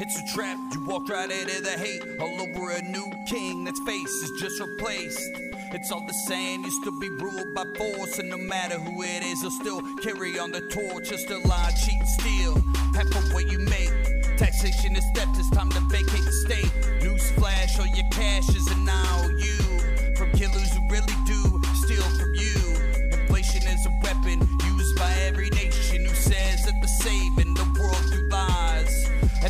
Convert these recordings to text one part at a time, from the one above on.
It's a trap, you walked right into the hate. All over a new king that's face is just replaced. It's all the same, you still be ruled by force, and no matter who it is, they'll still carry on the torch. Just a lie, cheat, steal. Half of what you make. Taxation is theft, it's time to vacate the state. Newsflash, all your cash is an IOU. From killers who really do steal from you. Inflation is a weapon used by every nation who says that they're saving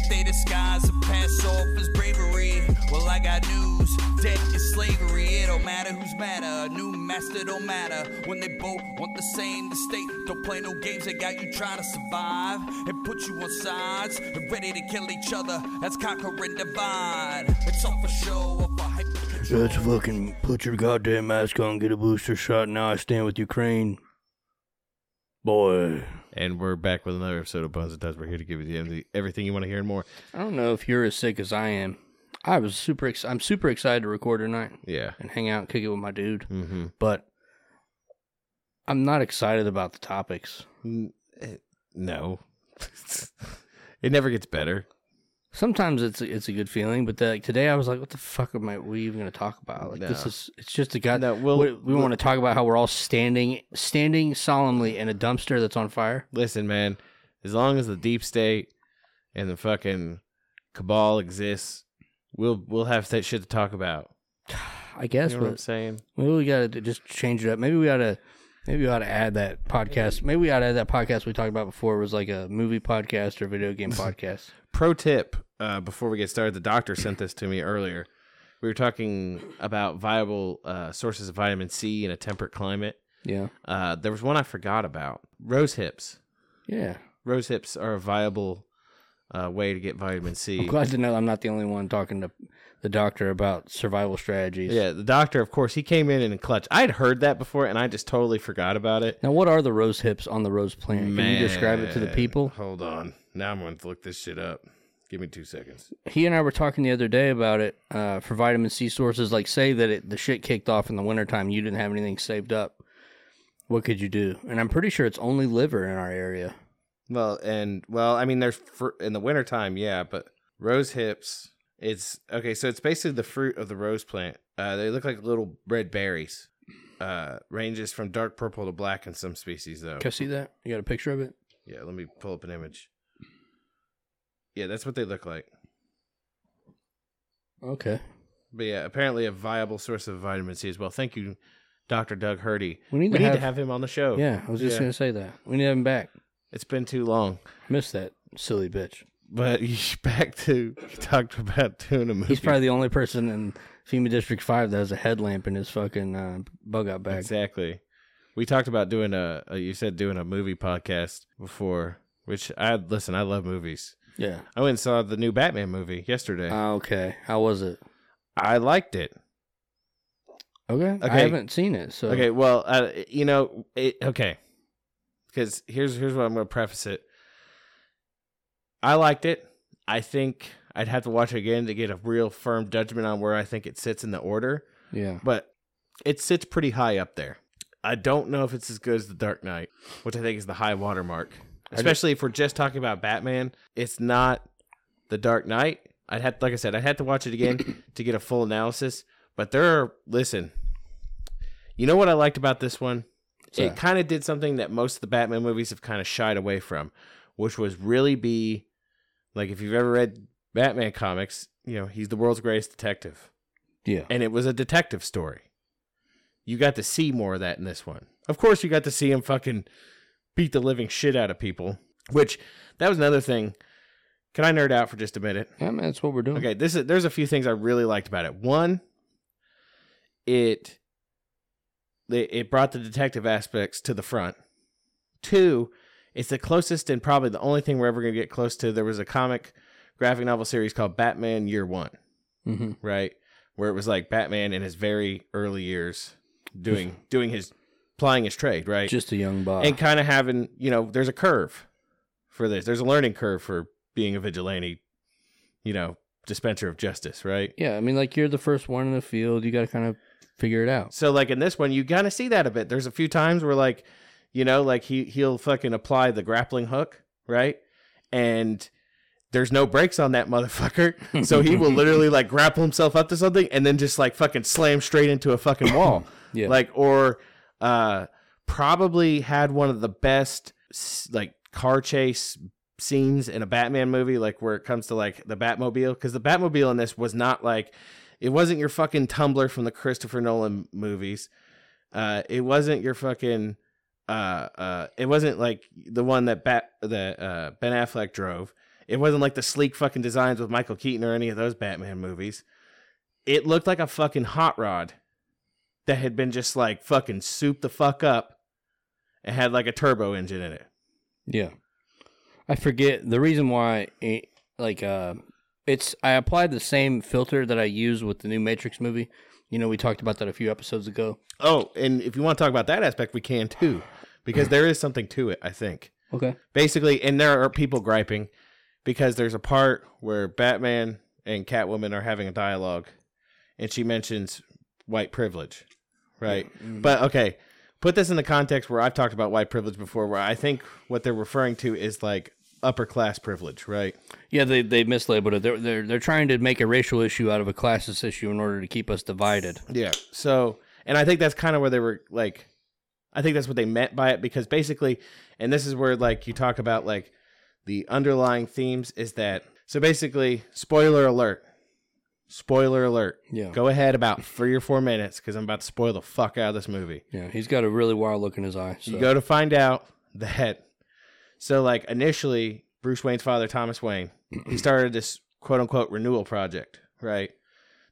they disguise and pass off as bravery. Well, I got news. Debt is slavery. It don't matter who's matter. A new master don't matter. When they both want the same, the state don't play no games. They got you trying to survive and put you on sides and ready to kill each other. That's conquer and divide. It's all for show, hyper control. Let's fucking put your goddamn mask on, get a booster shot. Now I stand with Ukraine. Boy. And we're back with another episode of Bones and Tubs. We're here to give you the, everything you want to hear and more. I don't know if you're as sick as I am. I was super. Ex- I'm super excited to record tonight Yeah. and hang out and kick it with my dude. Mm-hmm. But I'm not excited about the topics. No. it never gets better. Sometimes it's a, it's a good feeling, but the, like today I was like, "What the fuck am I? We even going to talk about? Like this is it's just a guy No, we'll- we, we want to talk about how we're all standing standing solemnly in a dumpster that's on fire. Listen, man, as long as the deep state and the fucking cabal exists, we'll we'll have that shit to talk about. I guess, You know what I'm but saying? maybe we got to just change it up. Maybe we ought to. Maybe we ought to add that podcast. Maybe we ought to add that podcast we talked about before. It was like a movie podcast or video game podcast. Pro tip uh, before we get started, the doctor sent this to me earlier. We were talking about viable uh, sources of vitamin C in a temperate climate. Yeah, Uh, there was one I forgot about rose hips. yeah. Rose hips are a viable uh, way to get vitamin I'm C. glad to know I'm not the only one talking to the doctor about survival strategies. Yeah, the doctor, of course, he came in in a clutch. I'd heard that before, and I just totally forgot about it. Now, what are the rose hips on the rose plant? Can you describe it to the people? Hold on. Now I'm going to look this shit up. Give me two seconds. He and I were talking the other day about it uh, for vitamin C sources. Like, say that it, the shit kicked off in the wintertime, you didn't have anything saved up. What could you do? And I'm pretty sure it's only liver in our area. Well, and well, I mean, there's fr- in the wintertime, yeah, but rose hips. It's okay. So it's basically the fruit of the rose plant. Uh, they look like little red berries. Uh, ranges from dark purple to black in some species, though. Can I see that? You got a picture of it? Yeah, let me pull up an image. Yeah, that's what they look like. Okay. But yeah, apparently a viable source of vitamin C as well. Thank you, Dr. Doug Hurdy. We need We to need have, to have him on the show. Yeah, I was just Yeah. going to say that. We need to have him back. It's been too long. Missed that silly bitch. But back to he talked about doing a movie. He's probably the only person in FEMA District 5 that has a headlamp in his fucking uh, bug out bag. exactly. We talked about doing a, a. You said doing a movie podcast before, which I listen. I love movies. Yeah. I went and saw the new Batman movie yesterday. Uh, okay. How was it? I liked it. Okay. I haven't seen it. So Okay, well, uh, you know, it, okay, because here's here's what I'm going to preface it. I liked it. I think I'd have to watch it again to get a real firm judgment on where I think it sits in the order, Yeah. but it sits pretty high up there. I don't know if it's as good as The Dark Knight, which I think is the high watermark. Especially if we're just talking about Batman, it's not The Dark Knight. I'd have, like I said, I'd have to watch it again to get a full analysis. But there are, listen, you know what I liked about this one? It kind of did something that most of the Batman movies have kind of shied away from, which was really be like if you've ever read Batman comics, you know, he's the world's greatest detective. Yeah. And it was a detective story. You got to see more of that in this one. Of course, you got to see him fucking beat the living shit out of people, which that was another thing. Can I nerd out for just a minute? Yeah, man, that's what we're doing. Okay, this is there's a few things I really liked about it. One, it it brought the detective aspects to the front. Two, it's the closest and probably the only thing we're ever gonna get close to. There was a comic graphic novel series called Batman Year One, hmm right? Where it was like Batman in his very early years doing doing his plying his trade, right? Just a young Bob. and kind of having you know there's a curve for this there's a learning curve for being a vigilante you know dispenser of justice right yeah, I mean, like you're the first one in the field. You got to kind of figure it out. so like in this one you kind of see that a bit there's a few times where like you know like he he'll fucking apply the grappling hook right and there's no brakes on that motherfucker. So he will literally like grapple himself up to something and then just like fucking slam straight into a fucking wall. Yeah. Like or uh probably had one of the best like car chase scenes in a Batman movie like where it comes to like the Batmobile cuz the Batmobile in this was not like it wasn't your fucking tumbler from the Christopher Nolan movies. Uh it wasn't your fucking uh uh it wasn't like the one that Bat that uh Ben Affleck drove. It wasn't like the sleek fucking designs with Michael Keaton or any of those Batman movies. It looked like a fucking hot rod that had been just like fucking souped the fuck up and had like a turbo engine in it. Yeah. I forget the reason why it, like uh it's I applied the same filter that I used with the new Matrix movie. You know, we talked about that a few episodes ago. Oh, and if you want to talk about that aspect, we can too, because there is something to it. I think Okay. basically, and there are people griping because there's a part where Batman and Catwoman are having a dialogue, and she mentions white privilege, right? Mm-hmm. But okay, put this in the context where I've talked about white privilege before, where I think what they're referring to is like upper class privilege, right? Yeah, they they mislabeled it. They're they're they're trying to make a racial issue out of a classist issue in order to keep us divided. Yeah. So, and I think that's kind of where they were like, I think that's what they meant by it because basically, and this is where like you talk about like the underlying themes is that, so basically, spoiler alert, spoiler alert. Yeah. Go ahead about three or four minutes because I'm about to spoil the fuck out of this movie. Yeah, he's got a really wild look in his eye. So. You go to find out that, so like initially, Bruce Wayne's father, Thomas Wayne, he started this quote unquote renewal project, right?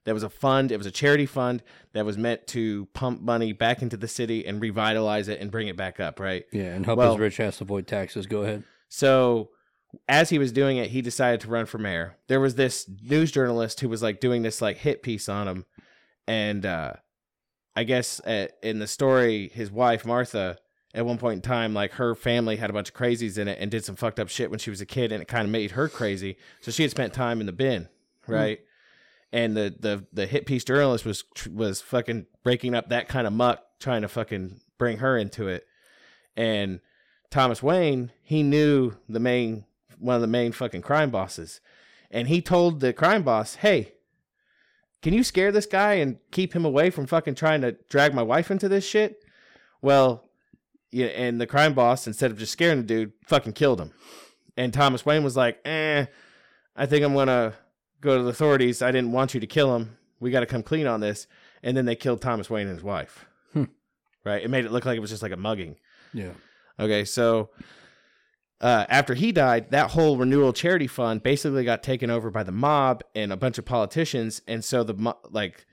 That was a fund, it was a charity fund that was meant to pump money back into the city and revitalize it and bring it back up, right? yeah, and help Well- his rich ass avoid taxes. Go ahead. So as he was doing it, he decided to run for mayor. There was this news journalist who was like doing this like hit piece on him, and uh, I guess uh, in the story, his wife Martha, at one point in time, like her family had a bunch of crazies in it and did some fucked up shit when she was a kid, and it kind of made her crazy. So she had spent time in the bin, right? And the the the hit piece journalist was was fucking breaking up that kind of muck, trying to fucking bring her into it, and Thomas Wayne, he knew the main one of the main fucking crime bosses. And he told the crime boss, "Hey, can you scare this guy and keep him away from fucking trying to drag my wife into this shit?" Well, yeah, and the crime boss instead of just scaring the dude, fucking killed him. And Thomas Wayne was like, "Eh, I think I'm going to go to the authorities. I didn't want you to kill him. We got to come clean on this." And then they killed Thomas Wayne and his wife. Hmm. Right? It made it look like it was just like a mugging. Yeah. Okay, so uh, after he died, that whole renewal charity fund basically got taken over by the mob and a bunch of politicians, and so the mo- like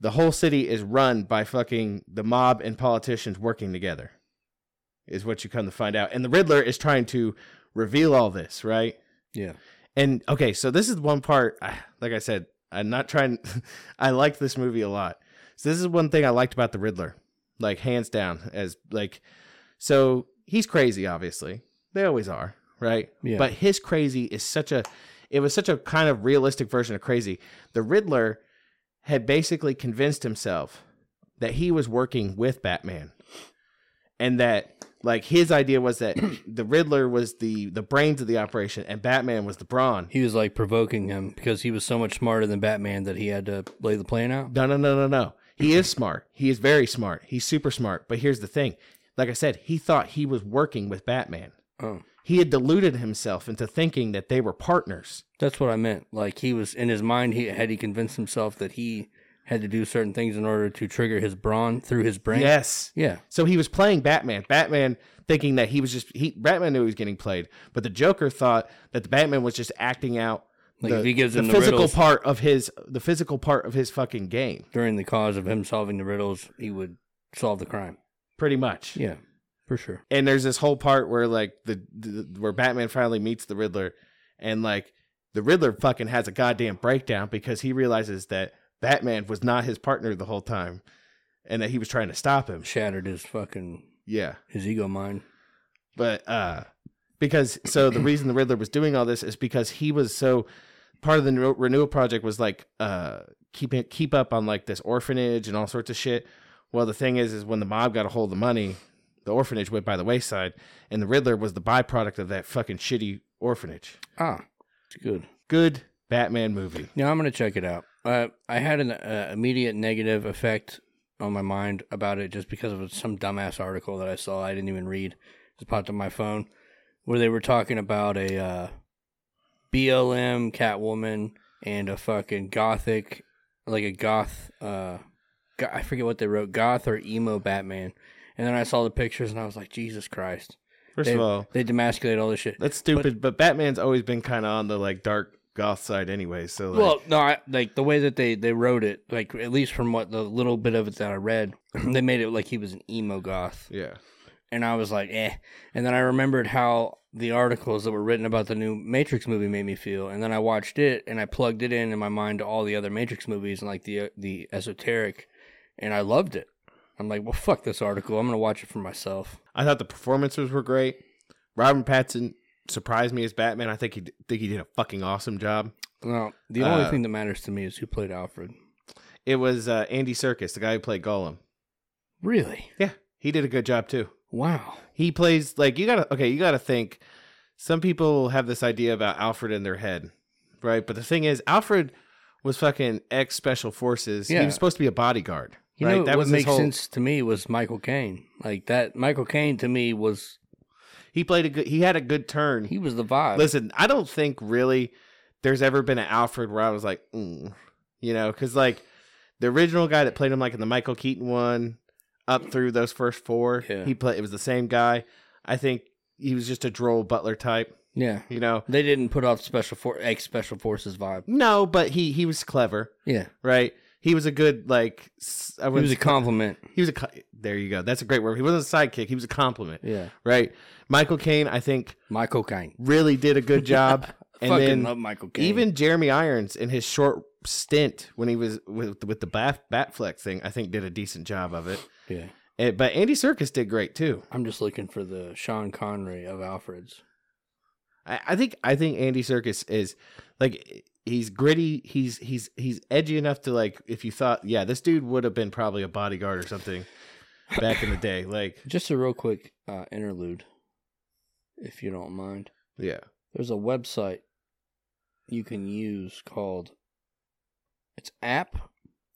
the whole city is run by fucking the mob and politicians working together. Is what you come to find out, and the Riddler is trying to reveal all this, right? Yeah. And okay, so this is one part. Like I said, I'm not trying. I liked this movie a lot. So this is one thing I liked about the Riddler, like hands down. As like, so he's crazy. Obviously, they always are, right? Yeah. But his crazy is such a. It was such a kind of realistic version of crazy. The Riddler had basically convinced himself that he was working with Batman, and that like his idea was that the Riddler was the the brains of the operation, and Batman was the brawn. He was like provoking him because he was so much smarter than Batman that he had to lay the plan out. No, no, no, no, no. He is smart. He is very smart. He's super smart. But here's the thing. Like I said, he thought he was working with Batman. Oh. He had deluded himself into thinking that they were partners. That's what I meant. Like he was in his mind, he had he convinced himself that he had to do certain things in order to trigger his brawn through his brain. Yes. Yeah. So he was playing Batman. Batman thinking that he was just he Batman knew he was getting played, but the Joker thought that the Batman was just acting out Like the, if he gives the him the physical riddles part of his the physical part of his fucking game. during the cause of him solving the riddles, he would solve the crime. Pretty much. Yeah, for sure. and there's this whole part where like the, the where Batman finally meets the Riddler, and like the Riddler fucking has a goddamn breakdown because he realizes that Batman was not his partner the whole time, and that he was trying to stop him. Shattered his fucking Yeah, his ego mind. but uh, because so the reason the Riddler was doing all this is because he was so part of the renewal project was like uh keeping keep up on like this orphanage and all sorts of shit. Well, the thing is, is when the mob got a hold of the money, the orphanage went by the wayside, and the Riddler was the byproduct of that fucking shitty orphanage. Ah, It's good. Good Batman movie. Yeah, I'm gonna check it out. Uh, I had an uh, immediate negative effect on my mind about it just because of some dumbass article that I saw. I didn't even read. It popped on my phone where they were talking about a uh, BLM Catwoman and a fucking gothic, like a goth. Uh, go- I forget what they wrote, goth or emo Batman. And then I saw the pictures and I was like, Jesus Christ! First They, of all, they demasculate all this shit. that's stupid. But, Batman's always been kind of on the like dark goth side anyway. So like, Well, no, I, like the way that they they wrote it, like at least from what the little bit of it that I read, they made it like he was an emo goth, yeah, and I was like, eh. And then I remembered how the articles that were written about the new Matrix movie made me feel, and then I watched it and I plugged it in in my mind to all the other Matrix movies and like the the esoteric, and I loved it. I'm like, well, fuck this article. I'm gonna watch it for myself. I thought the performances were great. Robin Pattinson surprised me as Batman. I think he think he did a fucking awesome job. No, the only Uh, thing that matters to me is who played Alfred. It was uh, Andy Serkis, the guy who played Gollum. Really? Yeah, he did a good job too. Wow. He plays like you gotta okay, you gotta think. Some people have this idea about Alfred in their head, right? But the thing is, Alfred was fucking ex special forces. He was supposed to be a bodyguard. You right? know that what was his makes whole- sense to me was Michael Caine. Like that, Michael Caine to me was He played a good. He had a good turn. he was the vibe. Listen, I don't think really there's ever been an Alfred where I was like, mm, you know, because like the original guy that played him like in the Michael Keaton one, up through those first four, Yeah. he played. It was the same guy. I think he was just a droll butler type. yeah, You know, they didn't put off special for ex special forces vibe. no, but he he was clever, Yeah, right? He was a good like. I it was a compliment. He was a. There you go. That's a great word. He wasn't a sidekick. He was a compliment, Yeah, right? Michael Caine, I think, Michael Caine. really did a good job. and Fucking then love Michael Caine. Even Jeremy Irons in his short stint when he was with with the bat Batfleck thing, I think did a decent job of it. yeah, Eh, but Andy Serkis did great too. I'm just looking for the Sean Connery of Alfred's. I, I think I think Andy Serkis is like he's gritty. He's he's he's edgy enough to like if you thought yeah this dude would have been probably a bodyguard or something back in the day. Like Just a real quick uh, interlude, if you don't mind. yeah, There's a website you can use called it's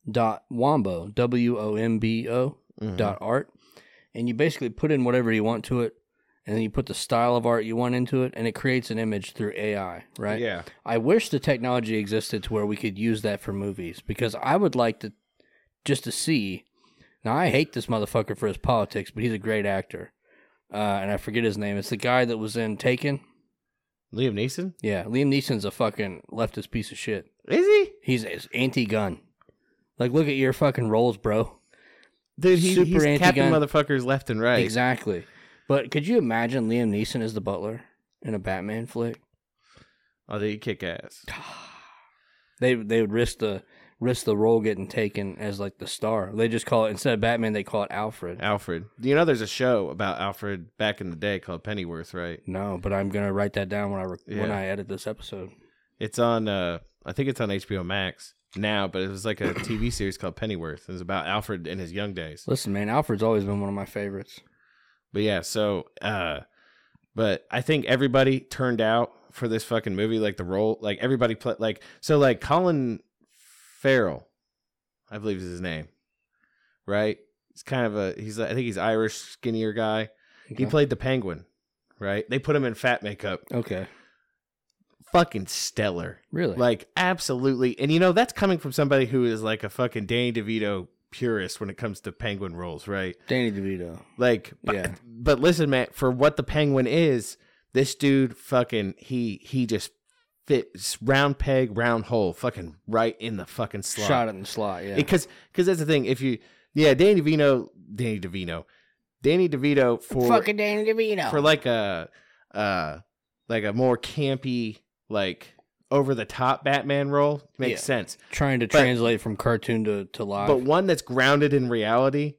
app.wombo w o m b o Mhm. dot art and you basically put in whatever you want to it and then you put the style of art you want into it and it creates an image through AI, right? yeah. I wish the technology existed to where we could use that for movies because I would like to just to see. Now I hate this motherfucker for his politics, but he's a great actor. Uh, and I forget his name. It's the guy that was in Taken. Liam Neeson Yeah, Liam Neeson's a fucking leftist piece of shit. is he? He's, he's anti-gun. Like, look at your fucking roles, bro. Dude, he, Super he's anti-gun. motherfuckers left and right. Exactly. But could you imagine Liam Neeson as the butler in a Batman flick? Oh, they kick ass. They they would risk the risk the role getting taken as like the star. They just call it instead of Batman, they call it Alfred. Alfred. You know, there's a show about Alfred back in the day called Pennyworth, right? No, but I'm gonna write that down when I re- when Yeah. I edit this episode. It's on. uh I think it's on HBO Max now, but it was like a TV series called Pennyworth. It was about Alfred in his young days. Listen, man, Alfred's always been one of my favorites. But yeah, so. uh But I think everybody turned out for this fucking movie. Like the role, like everybody played. Like so, like Colin Farrell, I believe is his name, right? He's kind of a. He's. I think he's Irish, skinnier guy. He played the Penguin, right? They put him in fat makeup. Okay, Fucking stellar. really? Like absolutely. And you know, that's coming from somebody who is like a fucking Danny DeVito purist when it comes to penguin roles, right? Danny DeVito. Like but, Yeah. but listen, man, for what the penguin is, this dude fucking he he just fits round peg, round hole, fucking right in the fucking slot. Shot in the slot. Yeah. Because because that's the thing. If you yeah, Danny DeVito Danny DeVito. Danny DeVito for fucking Danny DeVito. for like a uh like a more campy like over the top Batman role makes Yeah. sense. trying to but- translate from cartoon to to live. But one that's grounded in reality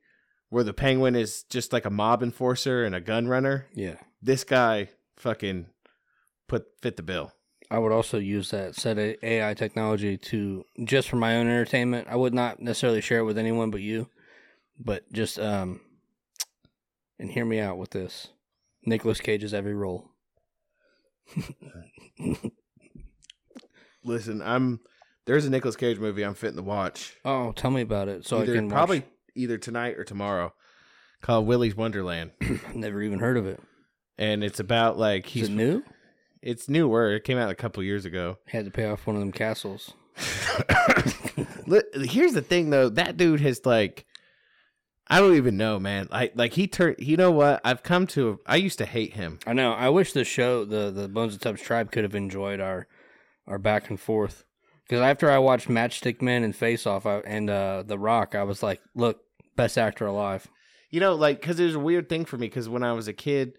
where the penguin is just like a mob enforcer and a gun runner, yeah. this guy fucking put fit the bill. I would also use that set of AI technology to just for my own entertainment. I would not necessarily share it with anyone but you, but just um, and hear me out with this. Nicolas Cage's every role. Listen, I'm there's a Nicolas Cage movie I'm fitting to watch. Oh, tell me about it. So either, I can probably watch. either tonight or tomorrow. Called Willy's Wonderland, Never even heard of it. and it's about like Is he's it new? it's newer. It came out a couple years ago. Had to pay off one of them castles. Here's the thing, though. That dude has like, I don't even know, man. Like, like he turned. You know what? I've come to. I used to hate him. I know. I wish the show, the the Bones and Tubs tribe, could have enjoyed our our back and forth. Because after I watched Matchstick Men and Face Off I, and uh, The Rock, I was like, "Look, best actor alive." You know, like, because there's a weird thing for me. Because when I was a kid,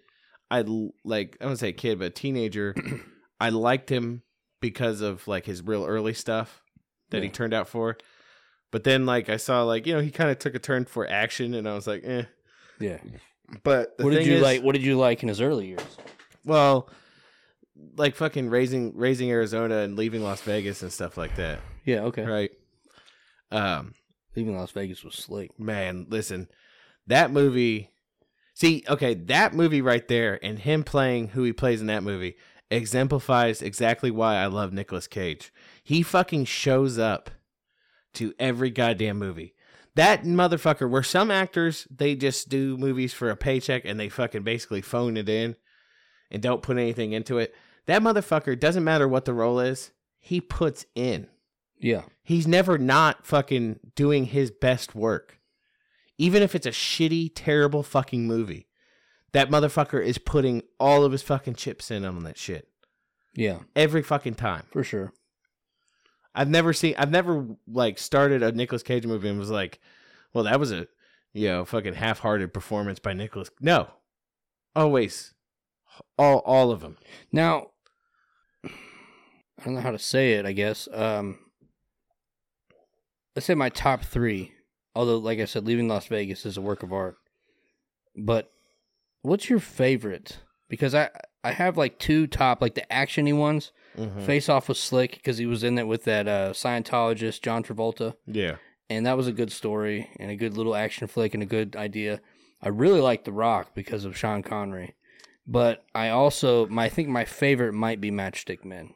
I like I wouldn't say a kid, but a teenager. I liked him because of like his real early stuff that he turned out for. But then, like, I saw like you know he kind of took a turn for action, and I was like, eh. Yeah. But the what did you is- like? What did you like in his early years? Well, like fucking raising raising Arizona and leaving Las Vegas and stuff like that, Yeah. Okay. right? Um, Leaving Las Vegas was slick. man, listen, that movie. See, okay, that movie right there, and him playing who he plays in that movie exemplifies exactly why I love Nicolas Cage. He fucking shows up to every goddamn movie. That motherfucker, where some actors they just do movies for a paycheck and they fucking basically phone it in and don't put anything into it. That motherfucker doesn't matter what the role is, he puts in. Yeah. He's never not fucking doing his best work. Even if it's a shitty, terrible fucking movie. That motherfucker is putting all of his fucking chips in on that shit. Yeah. Every fucking time. For sure. I've never seen I've never like started a Nicolas Cage movie and was like, well, that was a you know, fucking half hearted performance by Nicolas. No. Always. All all of them. Now, I don't know how to say it. I guess. Um, let's say my top three. Although, like I said, leaving Las Vegas is a work of art. But what's your favorite? Because I I have like two top like the actiony ones. Mhm. Face Off was slick because he was in it with that uh, Scientologist John Travolta, Yeah. and that was a good story and a good little action flick and a good idea. I really like The Rock because of Sean Connery, but I also my I think my favorite might be Matchstick Men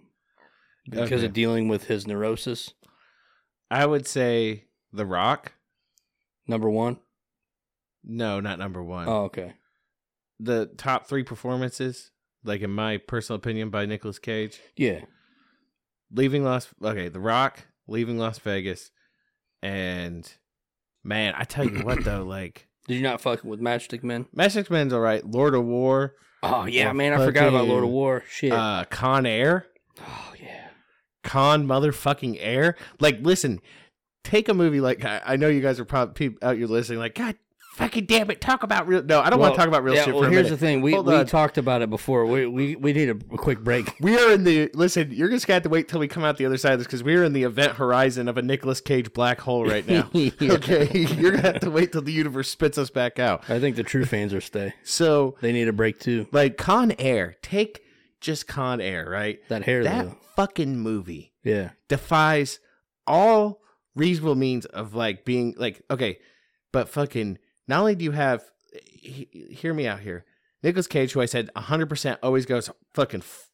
because Okay. of dealing with his neurosis. I would say The Rock. Number one. No, not number one. Oh, okay. the top three performances, like in my personal opinion, by Nicolas Cage. Yeah. Leaving Las okay, The Rock, Leaving Las Vegas, and man, I tell you what though, like Did you not fuck with Matchstick Men? Magic Men's all right. Lord of War, Oh yeah, man, I forgot about Lord of War. Shit. uh, Con Air, oh. Con motherfucking Air. Like, listen, take a movie like I, I know you guys are probably out here listening, like God fucking damn it, talk about real. No, I don't want to talk about real yeah, shit well, for a here's minute. the thing. We Hold we on. talked about it before. We we we need a, a quick break. We are in the listen. You're just gonna have to wait till we come out the other side of this because we are in the event horizon of a Nicolas Cage black hole right now. Yeah. Okay, you're gonna have to wait till the universe spits us back out. I think the true fans are stay. So, They need a break too. like Con Air, take just Con Air, right? That hair That though. fucking movie Yeah. defies all reasonable means of like being like okay, but fucking not only do you have he, hear me out here, Nicolas Cage, who I said 100 percent always goes fucking f-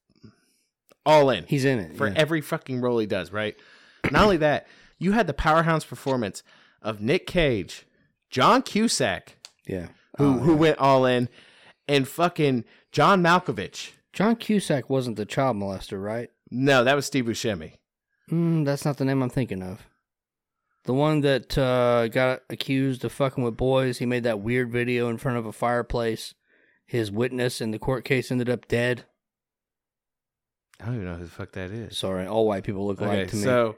all in. He's in it. for yeah. every fucking role he does, right? Not only that, you had the powerhouse performance of Nick Cage, John Cusack, yeah. who Oh, who yeah. went all in, and fucking John Malkovich. John Cusack wasn't the child molester, right? No, that was Steve Buscemi. Mm, that's not the name I'm thinking of. The one that uh, got accused of fucking with boys. He made that weird video in front of a fireplace. His witness in the court case ended up dead. I don't even know who the fuck that is. Sorry, all white people look Okay, alike to me. so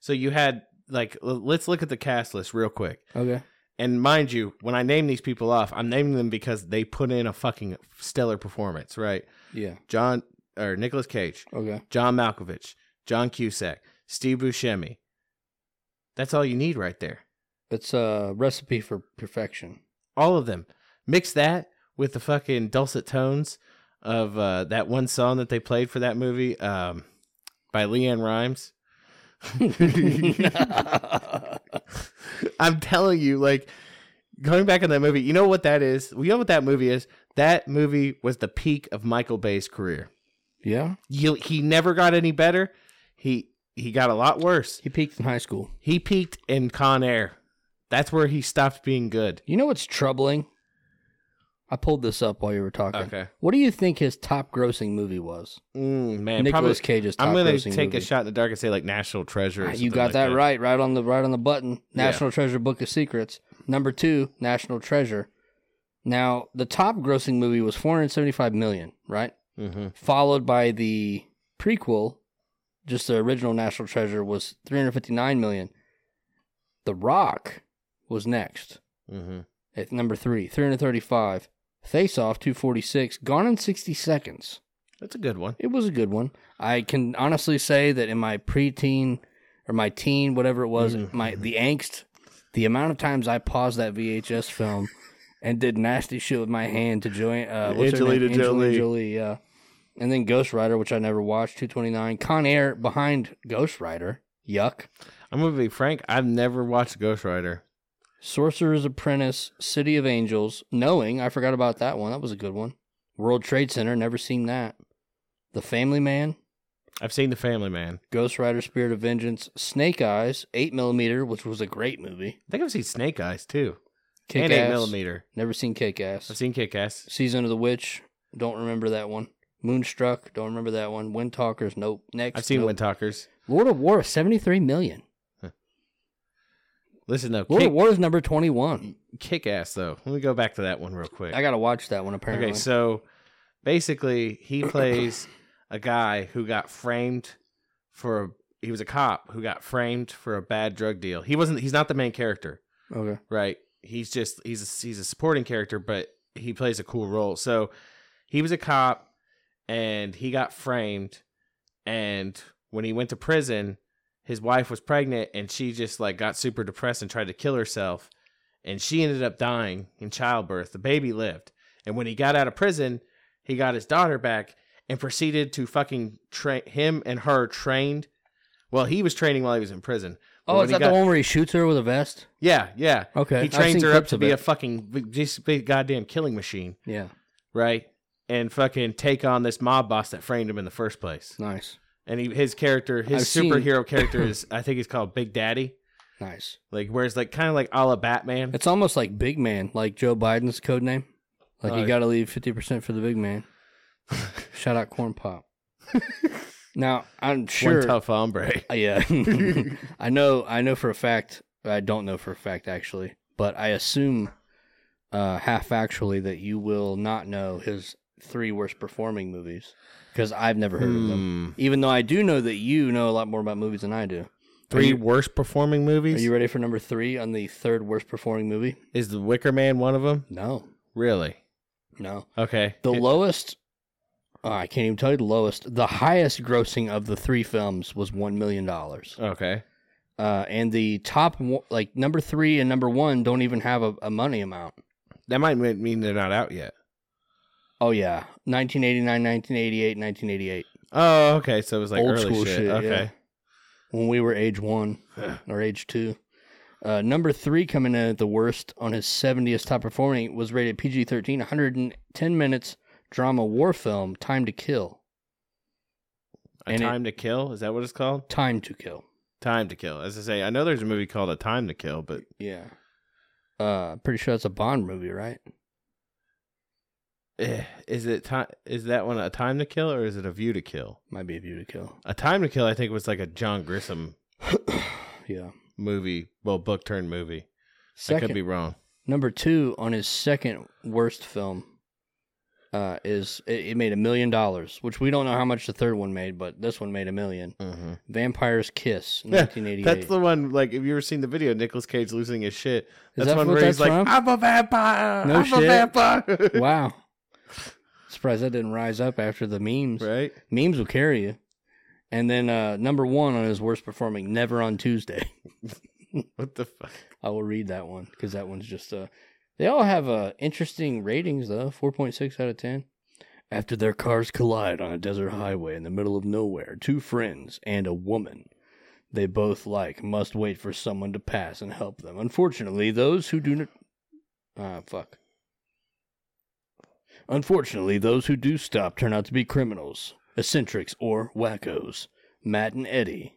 so you had like let's look at the cast list real quick. okay. And mind you, when I name these people off, I'm naming them because they put in a fucking stellar performance, right? Yeah. John or Nicolas Cage, Okay. John Malkovich, John Cusack, Steve Buscemi. That's all you need right there. It's a recipe for perfection. All of them. Mix that with the fucking dulcet tones of uh, that one song that they played for that movie um, by LeAnn Rimes. I'm telling you, like going back on that movie, you know what that is? You know what that movie is? That movie was the peak of Michael Bay's career. yeah. You, he never got any better. He he got a lot worse. He peaked in high school. He peaked in Con Air. That's where he stopped being good. You know what's troubling? I pulled this up while you were talking. Okay. What do you think his top grossing movie was? Mm, man, Nicolas probably, Cage's top I'm gonna grossing take movie. a shot in the dark and say like National Treasure. Ah, you got like that, right, right on the right on the button. Yeah. National Treasure Book of Secrets. Number two, National Treasure. Now, the top grossing movie was 475 million, right? Mm-hmm. Followed by the prequel, just the original National Treasure was 359 million. The Rock was next Mm-hmm. at number three, 335. Face Off, 246. Gone in 60 seconds. That's a good one. It was a good one. I can honestly say that in my preteen or my teen, whatever it was, Mhm. my the angst, the amount of times I paused that VHS film and did nasty shit with my hand to join uh, what's her name? Angelina Jolie. Jolie, yeah. And then Ghost Rider, which I never watched, 229. Con Air behind Ghost Rider. Yuck. I'm gonna be frank. I've never watched Ghost Rider. Sorcerer's Apprentice, City of Angels, Knowing, I forgot about that one. That was a good one. World Trade Center, never seen that. The Family Man, I've seen The Family Man. Ghost Rider Spirit of Vengeance, Snake Eyes, 8 millimeter, which was a great movie. I think I've seen Snake Eyes too, Kick and Ass, Eight Millimeter. never seen Kick Ass. I've seen Kick Ass. Season of the Witch, don't remember that one. Moonstruck, don't remember that one. Wind Talkers, nope. Next, I've seen nope. Wind Talkers. Lord of War, 73 million. Listen though, Lord Kick, of War is number 21. Kick Ass though. Let me go back to that one real quick. I gotta watch that one apparently. Okay, so basically, he plays a guy who got framed for. A, he was a cop who got framed for a bad drug deal. He wasn't. He's not the main character, okay. right? He's just he's a, he's a supporting character, but he plays a cool role. So he was a cop, and he got framed, and when he went to prison, his wife was pregnant, and she just like got super depressed and tried to kill herself, and she ended up dying in childbirth. The baby lived, and when he got out of prison, he got his daughter back and proceeded to fucking train him and her trained. Well, he was training while he was in prison. Oh, is that got- the one where he shoots her with a vest? Yeah, yeah. Okay. He trains her up to be it. a fucking just big goddamn killing machine, Yeah. right? And fucking take on this mob boss that framed him in the first place. Nice. And he, his character, his I've seen- superhero character is, I think he's called Big Daddy. Nice. Like, whereas like kind of like a la Batman. It's almost like Big Man, like Joe Biden's code name. Like Oh, you got to leave fifty percent for the big man. Shout out Corn Pop. now I'm sure. One tough hombre. Uh, yeah, I know. I know for a fact. I don't know for a fact actually, but I assume uh, half factually that you will not know his three worst performing movies because I've never heard of them. Hmm. Even though I do know that you know a lot more about movies than I do. Three you- worst performing movies? Are movies. you ready for number three on the third worst performing movie? is The Wicker Man one of them? No, Really? no. Okay. The lowest, oh, I can't even tell you the lowest. The highest grossing of the three films was $1 million. okay. Uh, and the top, one- like number three and number one, don't even have a, a money amount. That might mean mean they're not out yet. Oh, yeah. 1989, 1988, 1988. Oh, okay. So it was like Old early school shit. shit. Okay. When we were age one or age two. Uh, number three coming in at the worst on his 70th top performing was rated PG 13, 110 minutes drama war film, Time to Kill. A And it- Time to Kill. Is that what it's called? Time to Kill. Time to Kill. As I say, I know there's a movie called A Time to Kill, but Yeah. Uh, pretty sure it's a Bond movie, right? eh, is it time? Is that one a Time to Kill or is it a View to Kill? Might be a View to Kill. A Time to Kill, I think, was like a John Grisham yeah. movie, well, book turned movie. I could be wrong. number two on his second worst film uh, is it, it made a million dollars, which we don't know how much the third one made, but this one made a 1000000 Mm-hmm. Vampire's Kiss, Yeah, 1988. That's the one. Like, have you ever seen the video? Nicolas Cage losing his shit. That's that one where he's that's like, "I'm a vampire. No I'm shit. a vampire." wow. Surprised that didn't rise up after the memes. right? Memes will carry you. And then uh, number one on his worst performing, Never on Tuesday. What the fuck? I will read that one because that one's just uh they all have uh interesting ratings though. Four point six out of ten. After their cars collide on a desert highway in the middle of nowhere, two friends and a woman they both like must wait for someone to pass and help them. Unfortunately, those who do not ah fuck. Unfortunately, those who do stop turn out to be criminals, eccentrics, or wackos. Matt and Eddie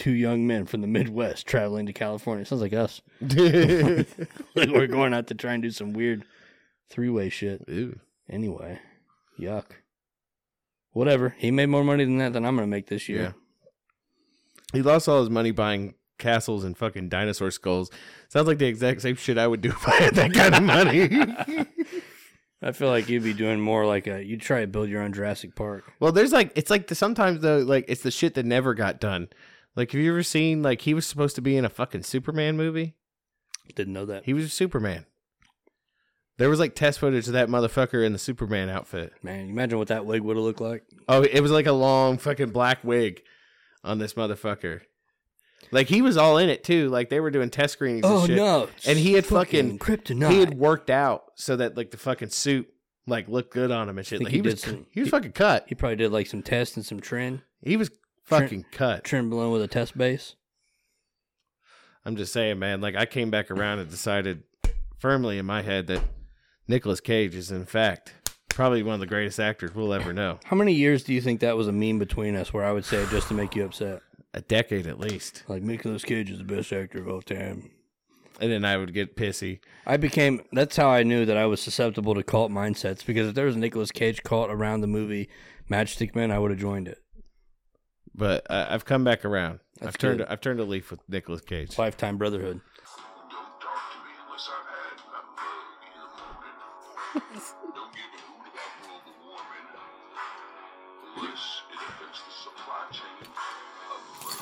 two young men from the Midwest traveling to California. Sounds like us. like we're going out to try and do some weird three way shit. Ooh. Anyway, yuck. Whatever. He made more money than that than I'm gonna make this year. Yeah. He lost all his money buying castles and fucking dinosaur skulls. Sounds like the exact same shit I would do if I had that kind of money. I feel like you'd be doing more like a you'd try to build your own Jurassic Park. well, there's like it's like the, sometimes though like it's the shit that never got done. Like have you ever seen like he was supposed to be in a fucking Superman movie? Didn't know that. He was Superman. There was like test footage of that motherfucker in the Superman outfit. Man, you imagine what that wig would have looked like. Oh, it was like a long fucking black wig on this motherfucker. Like he was all in it too. Like they were doing test screenings. and oh, shit. Oh, no! And he had fucking- kryptonite. He had worked out so that like the fucking suit like looked good on him and shit. Like, he he, was some- he was he- fucking cut. He probably did like some tests and some trend. He was fucking cut. trim below with a test base. I'm just saying, man. Like I came back around and decided firmly in my head that Nicolas Cage is in fact probably one of the greatest actors we'll ever know. How many years do you think that was a meme between us where I would say it just to make you upset? A decade at least. Like Nicolas Cage is the best actor of all time. And then I would get pissy. I became that's how I knew that I was susceptible to cult mindsets because if there was a Nicolas Cage cult around the movie Matchstick Men, I would have joined it. But uh, I've come back around. That's I've turned good. I've turned a leaf with Nicolas Cage. Lifetime brotherhood. Don't talk to me unless I've had my mug in. Don't give a hoot about global warming unless it affects the supply chain of food.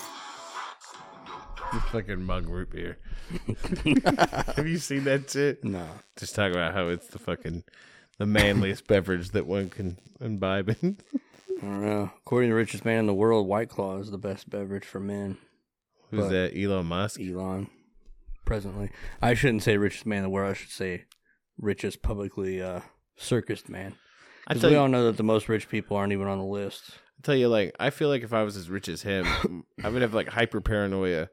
Don't talk This fucking mug root beer. Have you seen that shit? No. Just talk about how it's the fucking the manliest beverage that one can imbibe in. I don't know. According to the richest man in the world, White Claw is the best beverage for men. Who's But- that? Elon Musk. Elon, presently. I shouldn't say richest man in the world. I should say richest publicly uh, circused man. I Because tell we you, all know that the most rich people aren't even on the list. I tell you, like I feel like if I was as rich as him, I would have like hyper paranoia,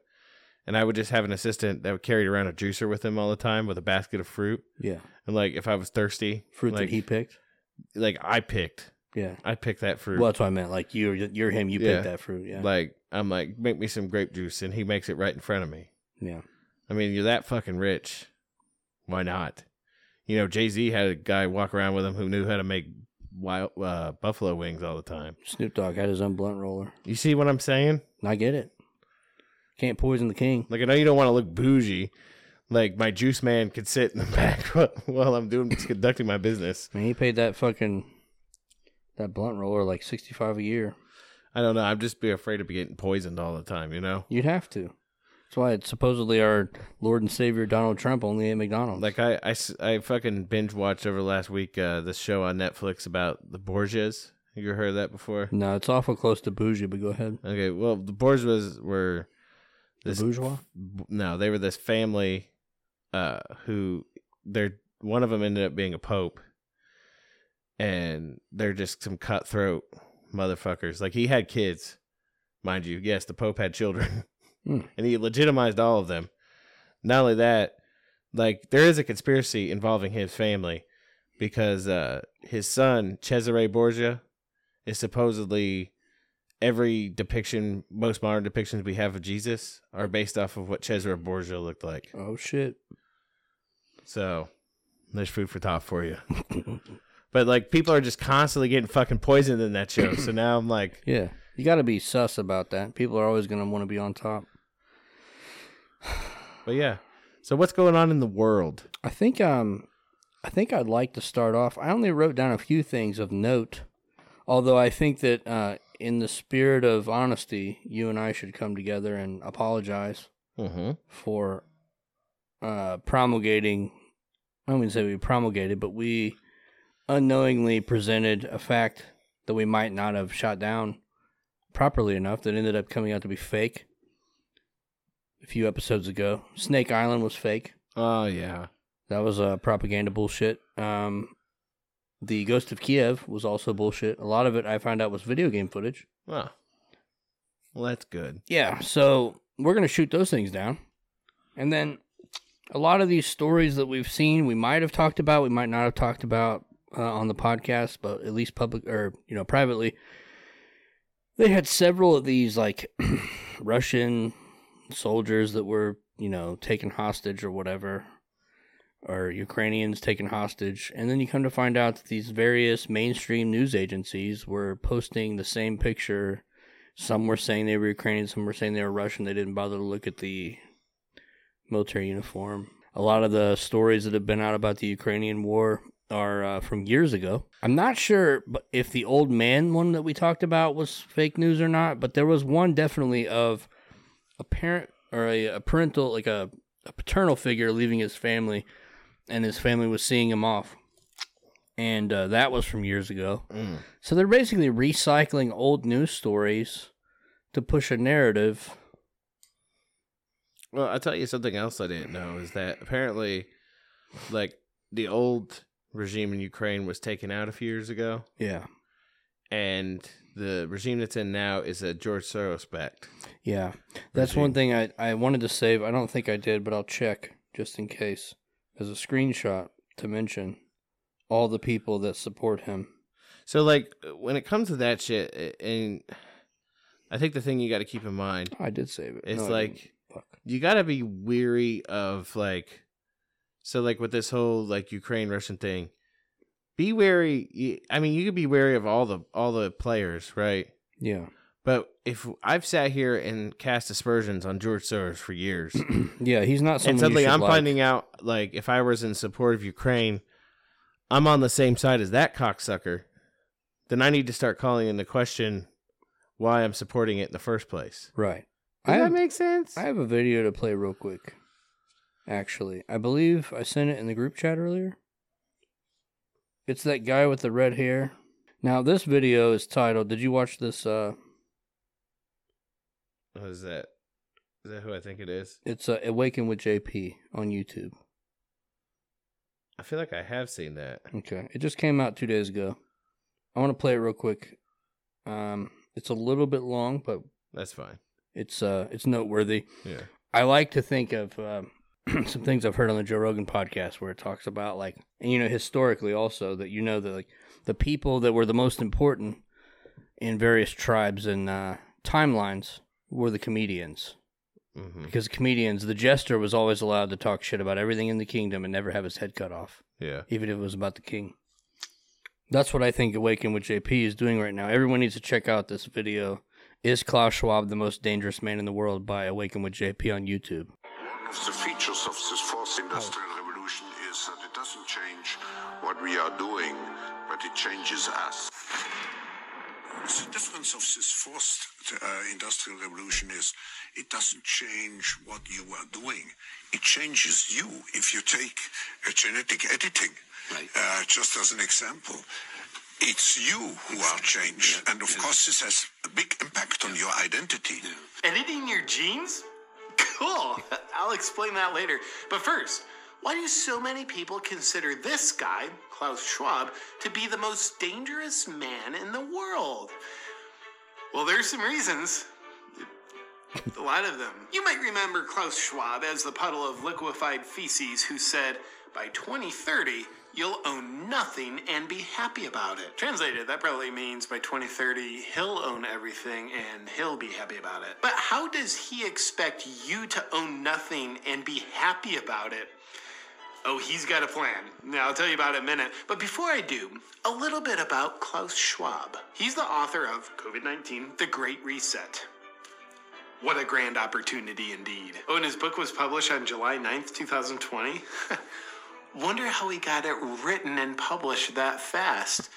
and I would just have an assistant that would carry around a juicer with him all the time with a basket of fruit. Yeah. And like if I was thirsty, Fruit like, that he picked. like I picked, Yeah. I picked that fruit. Well, that's what I meant. Like you're you're him. You Yeah. picked that fruit. Yeah. Like I'm like, make me some grape juice, and he makes it right in front of me. yeah. I mean, you're that fucking rich. Why not? You know, Jay Z had a guy walk around with him who knew how to make wild uh, buffalo wings all the time. Snoop Dogg had his own blunt roller. You see what I'm saying? And I get it. Can't poison the king. Like, I know you don't want to look bougie. Like, my juice man could sit in the back while I'm doing conducting my business. I mean, he paid that fucking that blunt roller like sixty five a year. I don't know. I'm just be afraid of getting poisoned all the time. You know, You'd have to. That's why it's supposedly our Lord and Savior Donald Trump only ate McDonald's. like I, I, I fucking binge watched over last week uh, this show on Netflix about the Borgias. You heard of that before? no, it's awful close to bougie, but go ahead. Okay, well, the Borgias were The this bourgeois. no, they were this family uh who they're one of them ended up being a pope and they're just some cutthroat motherfuckers. Like he had kids, mind you. Yes, the pope had children. Hmm. And he legitimized all of them. Not only that, like there is a conspiracy involving his family because uh his son Cesare Borgia is supposedly every depiction, most modern depictions we have of Jesus are based off of what Cesare Borgia looked like. Oh shit. So there's food for thought for you. but like people are just constantly getting fucking poisoned in that show. So now I'm like, Yeah, you got to be sus about that. People are always gonna want to be on top. but yeah. So what's going on in the world? I think um, I think I'd like to start off. I only wrote down a few things of note, although I think that uh, in the spirit of honesty, you and I should come together and apologize Mm-hmm. for uh, promulgating. I don't mean to say we promulgated, but we unknowingly presented a fact that we might not have shot down properly enough that ended up coming out to be fake. A few episodes ago, Snake Island was fake. Oh yeah. That was uh, propaganda bullshit. Um, the Ghost of Kiev was also bullshit. A lot of it I found out was video game footage. Oh. Well, that's good. Yeah, so we're gonna shoot those things down, and then a lot of these stories that we've seen, we might have talked about, we might not have talked about uh, on the podcast, but at least public or you know privately, they had several of these like Russian soldiers that were, you know, taken hostage or whatever, or Ukrainians taken hostage. And then you come to find out that these various mainstream news agencies were posting the same picture. Some were saying they were Ukrainian, some were saying they were Russian. They didn't bother to look at the military uniform. A lot of the stories that have been out about the Ukrainian war are uh, from years ago. I'm not sure if the old man one that we talked about was fake news or not, but there was one definitely of a parent or a, a parental, like a, a paternal figure leaving his family, and his family was seeing him off. And uh, that was from years ago. Mm. So they're basically recycling old news stories to push a narrative. Well, I'll tell you something else I didn't know is that apparently, like, the old regime in Ukraine was taken out a few years ago, Yeah. and the regime that's in now is a George Soros backed. Yeah. That's one thing I, I wanted to save. I don't think I did, but I'll check just in case as a screenshot to mention all the people that support him. So, like, when it comes to that shit, and I think the thing you got to keep in mind I did save it. it. is No, like you got to be weary of like, so like with this whole like Ukraine Russian thing, be wary. I mean, you could be wary of all the all the players, right? Yeah. But if I've sat here and cast aspersions on George Soros for years, Yeah, he's not and suddenly I'm like. finding out like if I was in support of Ukraine, I'm on the same side as that cocksucker, then I need to start calling into question why I'm supporting it in the first place. Right. Does I that have, make sense? I have a video to play real quick. Actually, I believe I sent it in the group chat earlier. It's that guy with the red hair. Now, this video is titled. Did you watch this? Uh, What is that? Is that who I think it is? it's uh, Awaken with JP on YouTube. I feel like I have seen that. Okay, it just came out two days ago. I want to play it real quick. Um, it's a little bit long, but That's fine. it's uh, it's noteworthy. Yeah. I like to think of um, some things I've heard on the Joe Rogan podcast where it talks about like, and you know, historically also that you know that like the people that were the most important in various tribes and uh, timelines were the comedians hmm because comedians, the jester was always allowed to talk shit about everything in the kingdom and never have his head cut off, Yeah. even if it was about the king. That's what I think Awaken with JP is doing right now. Everyone needs to check out this video. Is Klaus Schwab the most dangerous man in the world by Awaken with JP on YouTube? One of the features of this fourth industrial revolution is that it doesn't change what we are doing, but it changes us. The difference of this fourth uh, industrial revolution is it doesn't change what you are doing. It changes you. If you take uh, genetic editing, uh, just as an example, it's you who are changed. And of course, this has a big impact on your identity. Editing your genes? Cool. I'll explain that later. But first, why do so many people consider this guy, Klaus Schwab, to be the most dangerous man in the world? Well, there's some reasons. A lot of them. You might remember Klaus Schwab as the puddle of liquefied feces who said, by 2030, you'll own nothing and be happy about it. Translated, that probably means by 2030, he'll own everything and he'll be happy about it. But how does he expect you to own nothing and be happy about it? Oh, he's got a plan. Now, I'll tell you about it in a minute. But before I do, a little bit about Klaus Schwab. He's the author of COVID 19 The Great Reset. What a grand opportunity indeed. Oh, and his book was published on July 9th, 2020. Wonder how he got it written and published that fast.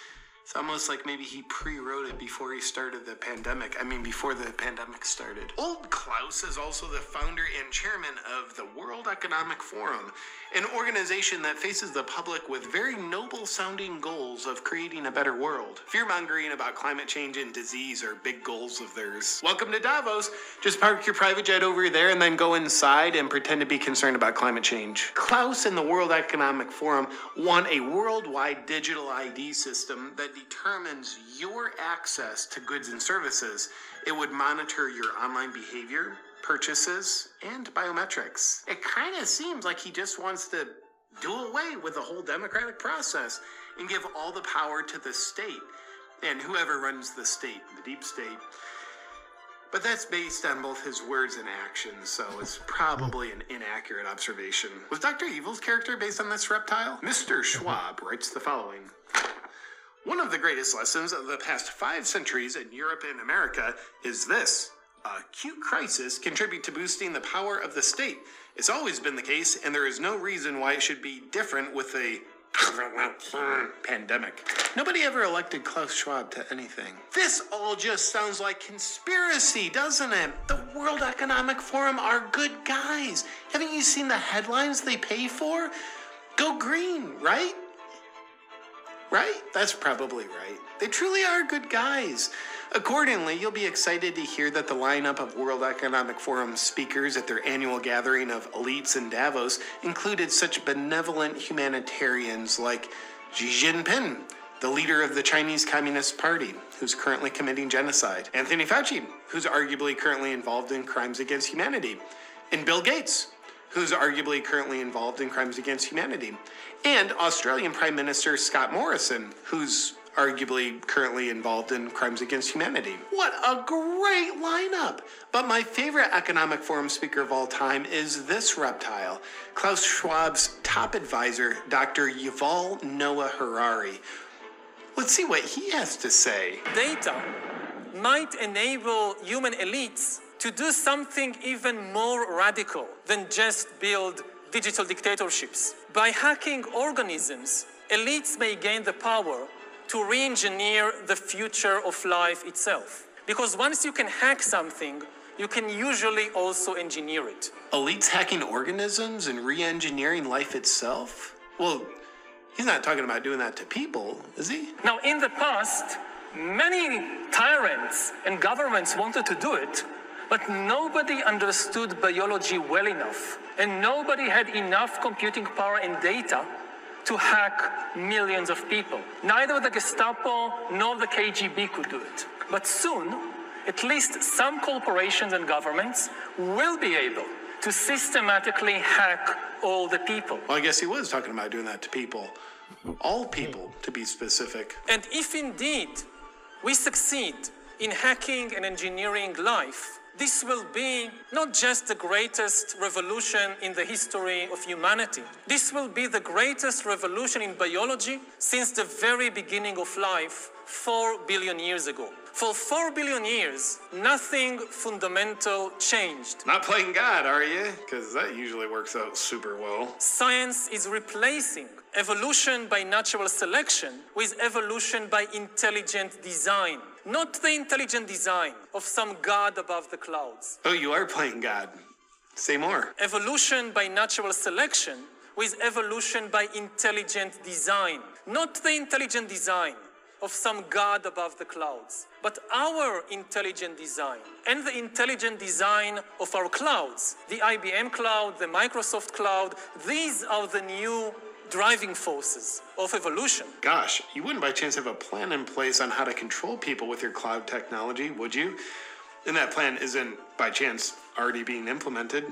It's almost like maybe he pre wrote it before he started the pandemic. I mean, before the pandemic started. Old Klaus is also the founder and chairman of the World Economic Forum, an organization that faces the public with very noble sounding goals of creating a better world. Fear mongering about climate change and disease are big goals of theirs. Welcome to Davos. Just park your private jet over there and then go inside and pretend to be concerned about climate change. Klaus and the World Economic Forum want a worldwide digital ID system that determines your access to goods and services. It would monitor your online behavior, purchases, and biometrics. It kind of seems like he just wants to do away with the whole democratic process and give all the power to the state and whoever runs the state, the deep state. But that's based on both his words and actions, so it's probably an inaccurate observation. Was Dr. Evil's character based on this reptile? Mr. Schwab writes the following. One of the greatest lessons of the past five centuries in Europe and America is this. Acute crisis contribute to boosting the power of the state. It's always been the case, and there is no reason why it should be different with a pandemic. Nobody ever elected Klaus Schwab to anything. This all just sounds like conspiracy, doesn't it? The World Economic Forum are good guys. Haven't you seen the headlines they pay for? Go green, right? Right? That's probably right. They truly are good guys. Accordingly, you'll be excited to hear that the lineup of World Economic Forum speakers at their annual gathering of elites in Davos included such benevolent humanitarians like Xi Jinping, the leader of the Chinese Communist Party, who's currently committing genocide, Anthony Fauci, who's arguably currently involved in crimes against humanity, and Bill Gates, who's arguably currently involved in crimes against humanity, and Australian Prime Minister Scott Morrison, who's arguably currently involved in crimes against humanity. What a great lineup! But my favorite economic forum speaker of all time is this reptile, Klaus Schwab's top advisor, Dr. Yuval Noah Harari. Let's see what he has to say. data might enable human elites to do something even more radical than just build digital dictatorships. By hacking organisms, elites may gain the power to re engineer the future of life itself. Because once you can hack something, you can usually also engineer it. Elites hacking organisms and re engineering life itself? Well, he's not talking about doing that to people, is he? Now, in the past, many tyrants and governments wanted to do it, but nobody understood biology well enough, and nobody had enough computing power and data to hack millions of people. Neither the Gestapo nor the KGB could do it. But soon, at least some corporations and governments will be able to systematically hack all the people. Well, I guess he was talking about doing that to people. All people, to be specific. And if indeed we succeed in hacking and engineering life, this will be not just the greatest revolution in the history of humanity. This will be the greatest revolution in biology since the very beginning of life, 4 billion years ago. For 4 billion years, nothing fundamental changed. Not playing God, are you? Because that usually works out super well. Science is replacing evolution by natural selection with evolution by intelligent design. Not the intelligent design of some god above the clouds. Oh, you are playing God. Say more. Evolution by natural selection with evolution by intelligent design. Not the intelligent design of some god above the clouds, but our intelligent design and the intelligent design of our clouds. The IBM cloud, the Microsoft cloud, these are the new driving forces of evolution. Gosh, you wouldn't by chance have a plan in place on how to control people with your cloud technology, would you? And that plan isn't by chance already being implemented,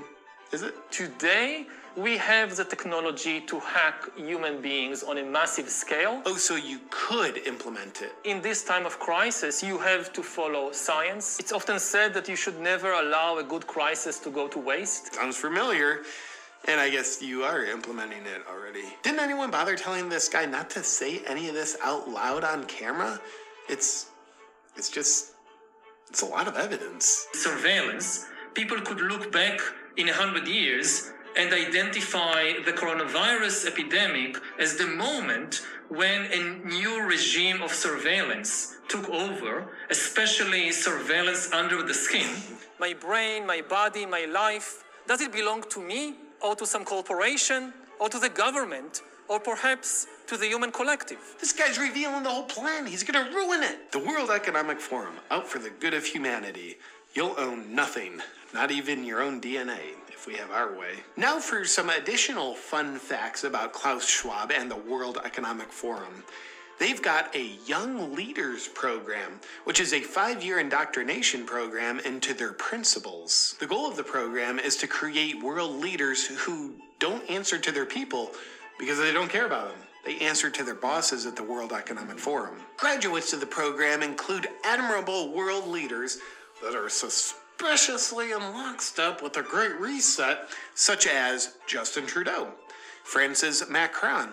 is it? Today, we have the technology to hack human beings on a massive scale. Oh, so you could implement it. In this time of crisis, you have to follow science. It's often said that you should never allow a good crisis to go to waste. Sounds familiar. And I guess you are implementing it already. Didn't anyone bother telling this guy not to say any of this out loud on camera? It's it's just it's a lot of evidence. Surveillance, people could look back in a hundred years and identify the coronavirus epidemic as the moment when a new regime of surveillance took over, especially surveillance under the skin. My brain, my body, my life, does it belong to me or to some corporation or to the government or perhaps to the human collective? This guy's revealing the whole plan. He's gonna ruin it. The World Economic Forum, out for the good of humanity. You'll own nothing, not even your own DNA, if we have our way. Now for some additional fun facts about Klaus Schwab and the World Economic Forum. They've got a Young Leaders Program, which is a five year indoctrination program into their principles. The goal of the program is to create world leaders who don't answer to their people because they don't care about them. They answer to their bosses at the World Economic Forum. Graduates of the program include admirable world leaders that are suspiciously in lockstep with the Great Reset, such as Justin Trudeau, Francis Macron,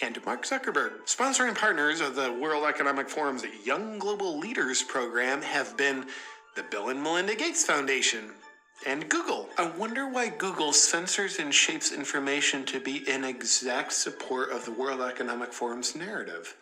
and Mark Zuckerberg. Sponsoring partners of the World Economic Forum's Young Global Leaders program have been the Bill and Melinda Gates Foundation and Google. I wonder why Google censors and shapes information to be in exact support of the World Economic Forum's narrative.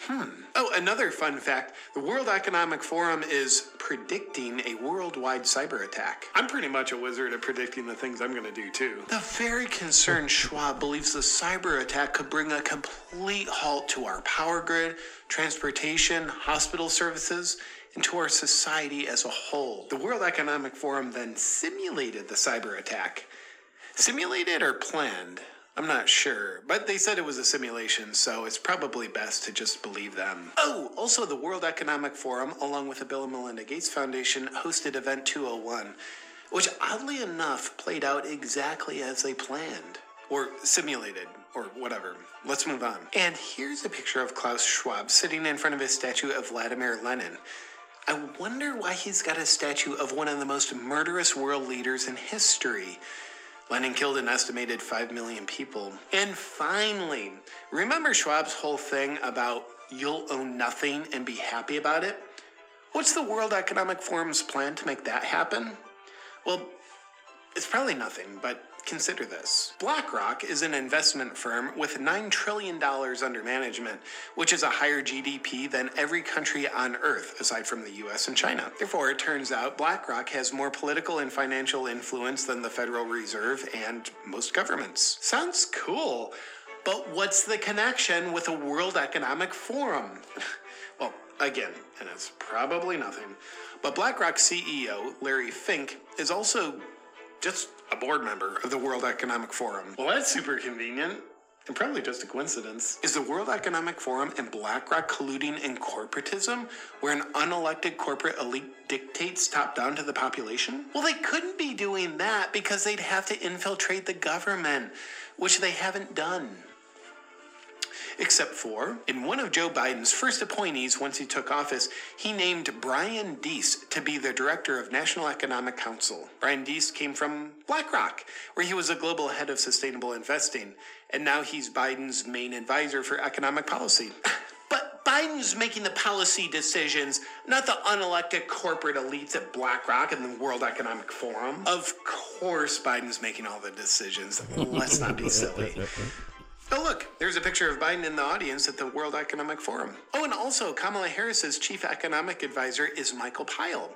Hmm. Oh, another fun fact the World Economic Forum is predicting a worldwide cyber attack. I'm pretty much a wizard at predicting the things I'm going to do too. The very concerned Schwab believes the cyber attack could bring a complete halt to our power grid, transportation, hospital services, and to our society as a whole. The World Economic Forum then simulated the cyber attack. Simulated or planned? I'm not sure, but they said it was a simulation, so it's probably best to just believe them. Oh, also, the World Economic Forum, along with the Bill and Melinda Gates Foundation, hosted Event 201, which oddly enough played out exactly as they planned. Or simulated, or whatever. Let's move on. And here's a picture of Klaus Schwab sitting in front of his statue of Vladimir Lenin. I wonder why he's got a statue of one of the most murderous world leaders in history. Lenin killed an estimated 5 million people. And finally, remember Schwab's whole thing about you'll own nothing and be happy about it? What's the World Economic Forum's plan to make that happen? Well, it's probably nothing, but consider this. BlackRock is an investment firm with $9 trillion under management, which is a higher GDP than every country on earth, aside from the US and China. Therefore, it turns out BlackRock has more political and financial influence than the Federal Reserve and most governments. Sounds cool. But what's the connection with the World Economic Forum? well, again, and it's probably nothing. But BlackRock CEO Larry Fink is also just a board member of the World Economic Forum. Well, that's super convenient. And probably just a coincidence. Is the World Economic Forum and BlackRock colluding in corporatism, where an unelected corporate elite dictates top down to the population? Well, they couldn't be doing that because they'd have to infiltrate the government, which they haven't done. Except for, in one of Joe Biden's first appointees once he took office, he named Brian Deese to be the director of National Economic Council. Brian Deese came from BlackRock, where he was a global head of sustainable investing, and now he's Biden's main advisor for economic policy. But Biden's making the policy decisions, not the unelected corporate elites at BlackRock and the World Economic Forum. Of course, Biden's making all the decisions. Let's not be silly. Oh, look, there's a picture of Biden in the audience at the World Economic Forum. Oh, and also, Kamala Harris's chief economic advisor is Michael Pyle.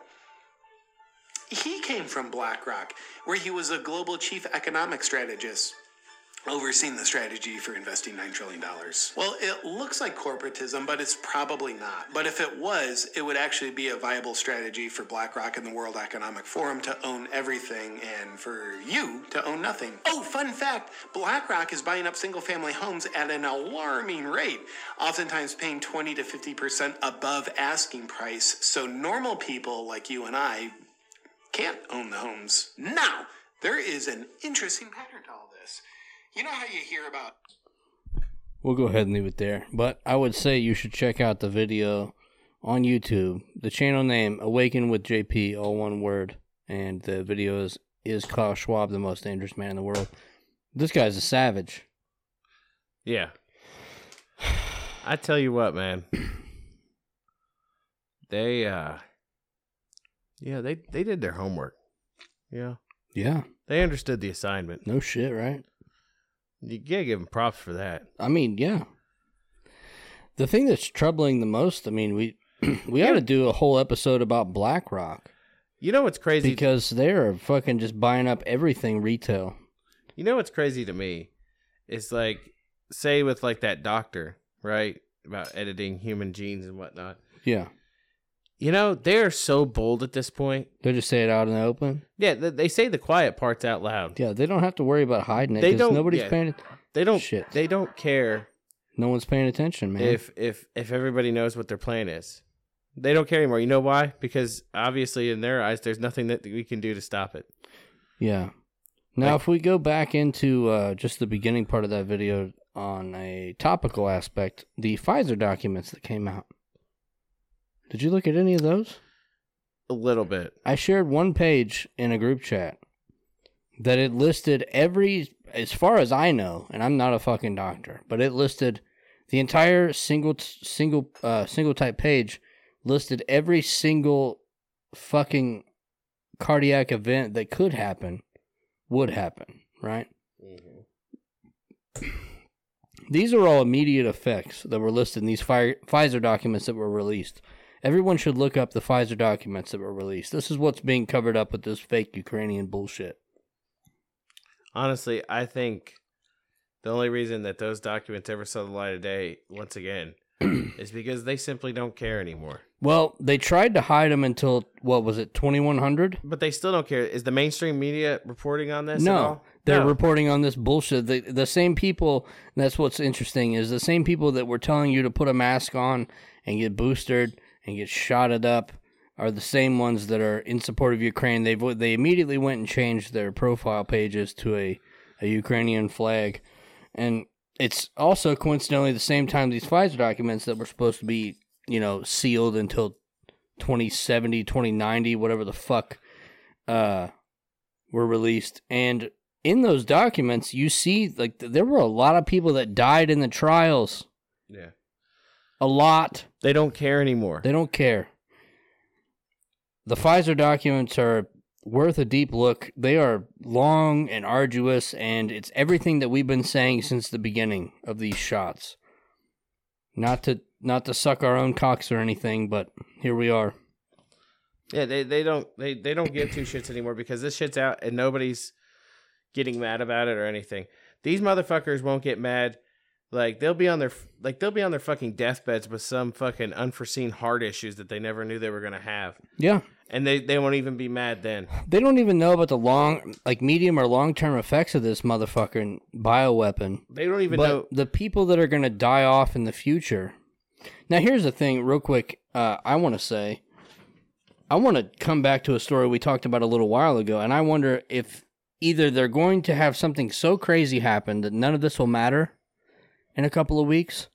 He came from BlackRock, where he was a global chief economic strategist, overseeing the strategy for investing $9 trillion. Well, it looks like corporatism, but it's probably not. But if it was, it would actually be a viable strategy for BlackRock and the World Economic Forum to own everything and for you to own nothing. Oh, fun fact BlackRock is buying up single family homes at an alarming rate, oftentimes paying 20 to 50% above asking price. So normal people like you and I can't own the homes. Now, there is an interesting pattern to all this. You know how you hear about We'll go ahead and leave it there. But I would say you should check out the video on YouTube. The channel name Awaken with JP, all one word, and the video is is Klaus Schwab the most dangerous man in the world? This guy's a savage. Yeah. I tell you what, man. They uh Yeah, they they did their homework. Yeah. Yeah, They understood the assignment. no shit, right? You gotta give them props for that. I mean, yeah. The thing that's troubling the most, I mean, we we ought to do a whole episode about BlackRock You know what's crazy? because they're fucking just buying up everything retail. You know what's crazy to me It's like, say with like that doctor, right, about editing human genes and whatnot. Yeah, You know, they're so bold at this point. they just say it out in the open. Yeah, th- they say the quiet parts out loud. Yeah, they don't have to worry about hiding it They because don't- nobody's yeah. paying. They don't. Shit. They don't care No one's paying attention, man. if if if everybody knows what their plan is. They don't care anymore. You know why? Because obviously, in their eyes, there's nothing that we can do to stop it. yeah. Now, if we go back into uh, just the beginning part of that video on a topical aspect, the Pfizer documents that came out. Did you look at any of those? A little bit. I shared one page in a group chat that it listed every, as far as I know, and I'm not a fucking doctor, but it listed the entire single single uh, single type page listed every single fucking cardiac event that could happen would happen, right? These are all immediate effects that were listed in these Fi- Pfizer documents that were released. Everyone should look up the Pfizer documents that were released. This is what's being covered up with this fake Ukrainian bullshit. Honestly, I think the only reason that those documents ever saw the light of day, once again, is because they simply don't care anymore. Well, they tried to hide them until what was it, 2100? But they still don't care. Is the mainstream media reporting on this? at No, all? they're No. reporting on this bullshit. The, the same people, that's what's interesting, is the same people that were telling you to put a mask on and get boosted and get shotted up are the same ones that are in support of Ukraine. They they immediately went and changed their profile pages to a, a Ukrainian flag. And it's also coincidentally the same time these Pfizer documents that were supposed to be, you know, sealed until 2070, 2090, whatever the fuck, uh, were released. And in those documents, you see, like, th- there were a lot of people that died in the trials. Yeah. A lot. They don't care anymore. They don't care. The Pfizer documents are worth a deep look. They are long and arduous, and it's everything that we've been saying since the beginning of these shots. Not to not to suck our own cocks or anything, but here we are. Yeah, they, they don't they, they don't give two shits anymore because this shit's out and nobody's getting mad about it or anything. These motherfuckers won't get mad. Like they'll be on their like they'll be on their fucking deathbeds with some fucking unforeseen heart issues that they never knew they were gonna have, Yeah. and they they won't even be mad then. They don't even know about the long, like medium or long term effects of this motherfucking bioweapon. They don't even but know. the people that are going to die off in the future. Now, here's the thing, real quick. Uh, I want to say, I want to come back to a story we talked about a little while ago, and I wonder if either they're going to have something so crazy happen that none of this will matter in a couple of weeks,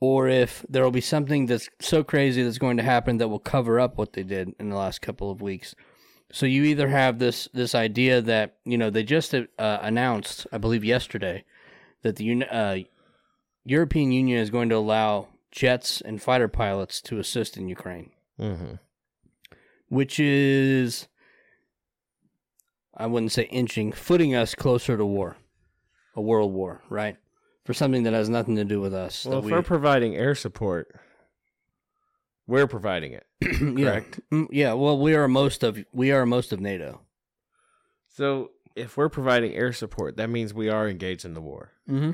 or if there will be something that's so crazy that's going to happen that will cover up what they did in the last couple of weeks. So you either have this this idea that you know they just uh, announced, I believe yesterday, that the uh, European Union is going to allow jets and fighter pilots to assist in Ukraine, Mhm. which is, I wouldn't say inching, footing us closer to war, a world war, right? For something that has nothing to do with us. Well, if we're providing air support, we're providing it. yeah. correct. Mm, yeah, well, we are most of we are most of NATO. So if we're providing air support, that means we are engaged in the war. Mm-hmm.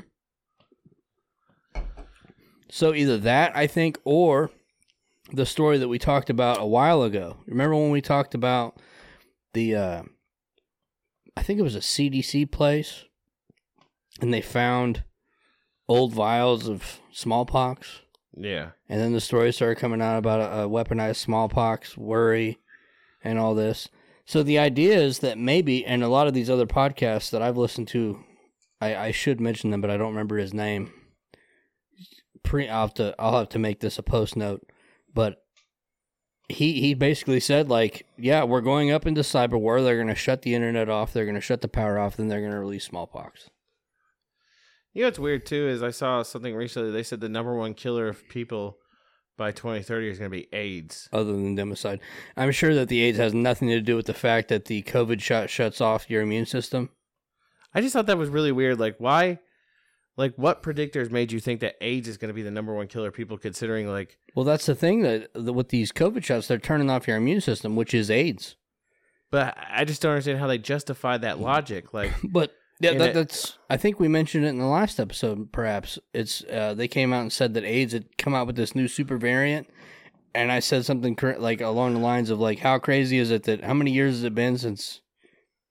So either that, I think, or the story that we talked about a while ago. Remember when we talked about the, uh, I think it was a CDC place, and they found old vials of smallpox, Yeah. and then the story started coming out about a, a weaponized smallpox worry and all this. So the idea is that maybe, and a lot of these other podcasts that I've listened to, I, I should mention them, but I don't remember his name. Pre, I'll have to, I'll have to make this a post note, but he he basically said like, yeah, we're going up into cyber war. They're going to shut the internet off. They're going to shut the power off. Then they're going to release smallpox. You know what's weird too is I saw something recently. They said the number one killer of people by 2030 is going to be AIDS. other than democide. I'm sure that the AIDS has nothing to do with the fact that the COVID shot shuts off your immune system. I just thought that was really weird. Like, why? Like, what predictors made you think that AIDS is going to be the number one killer of people? Considering, like, Well, that's the thing that, that with these COVID shots, they're turning off your immune system, which is AIDS. but I just don't understand how they justify that logic. Like, But yeah, that, that's. I think we mentioned it in the last episode. Perhaps it's uh, they came out and said that AIDS had come out with this new super variant, and I said something cor- like along the lines of like, how crazy is it that how many years has it been since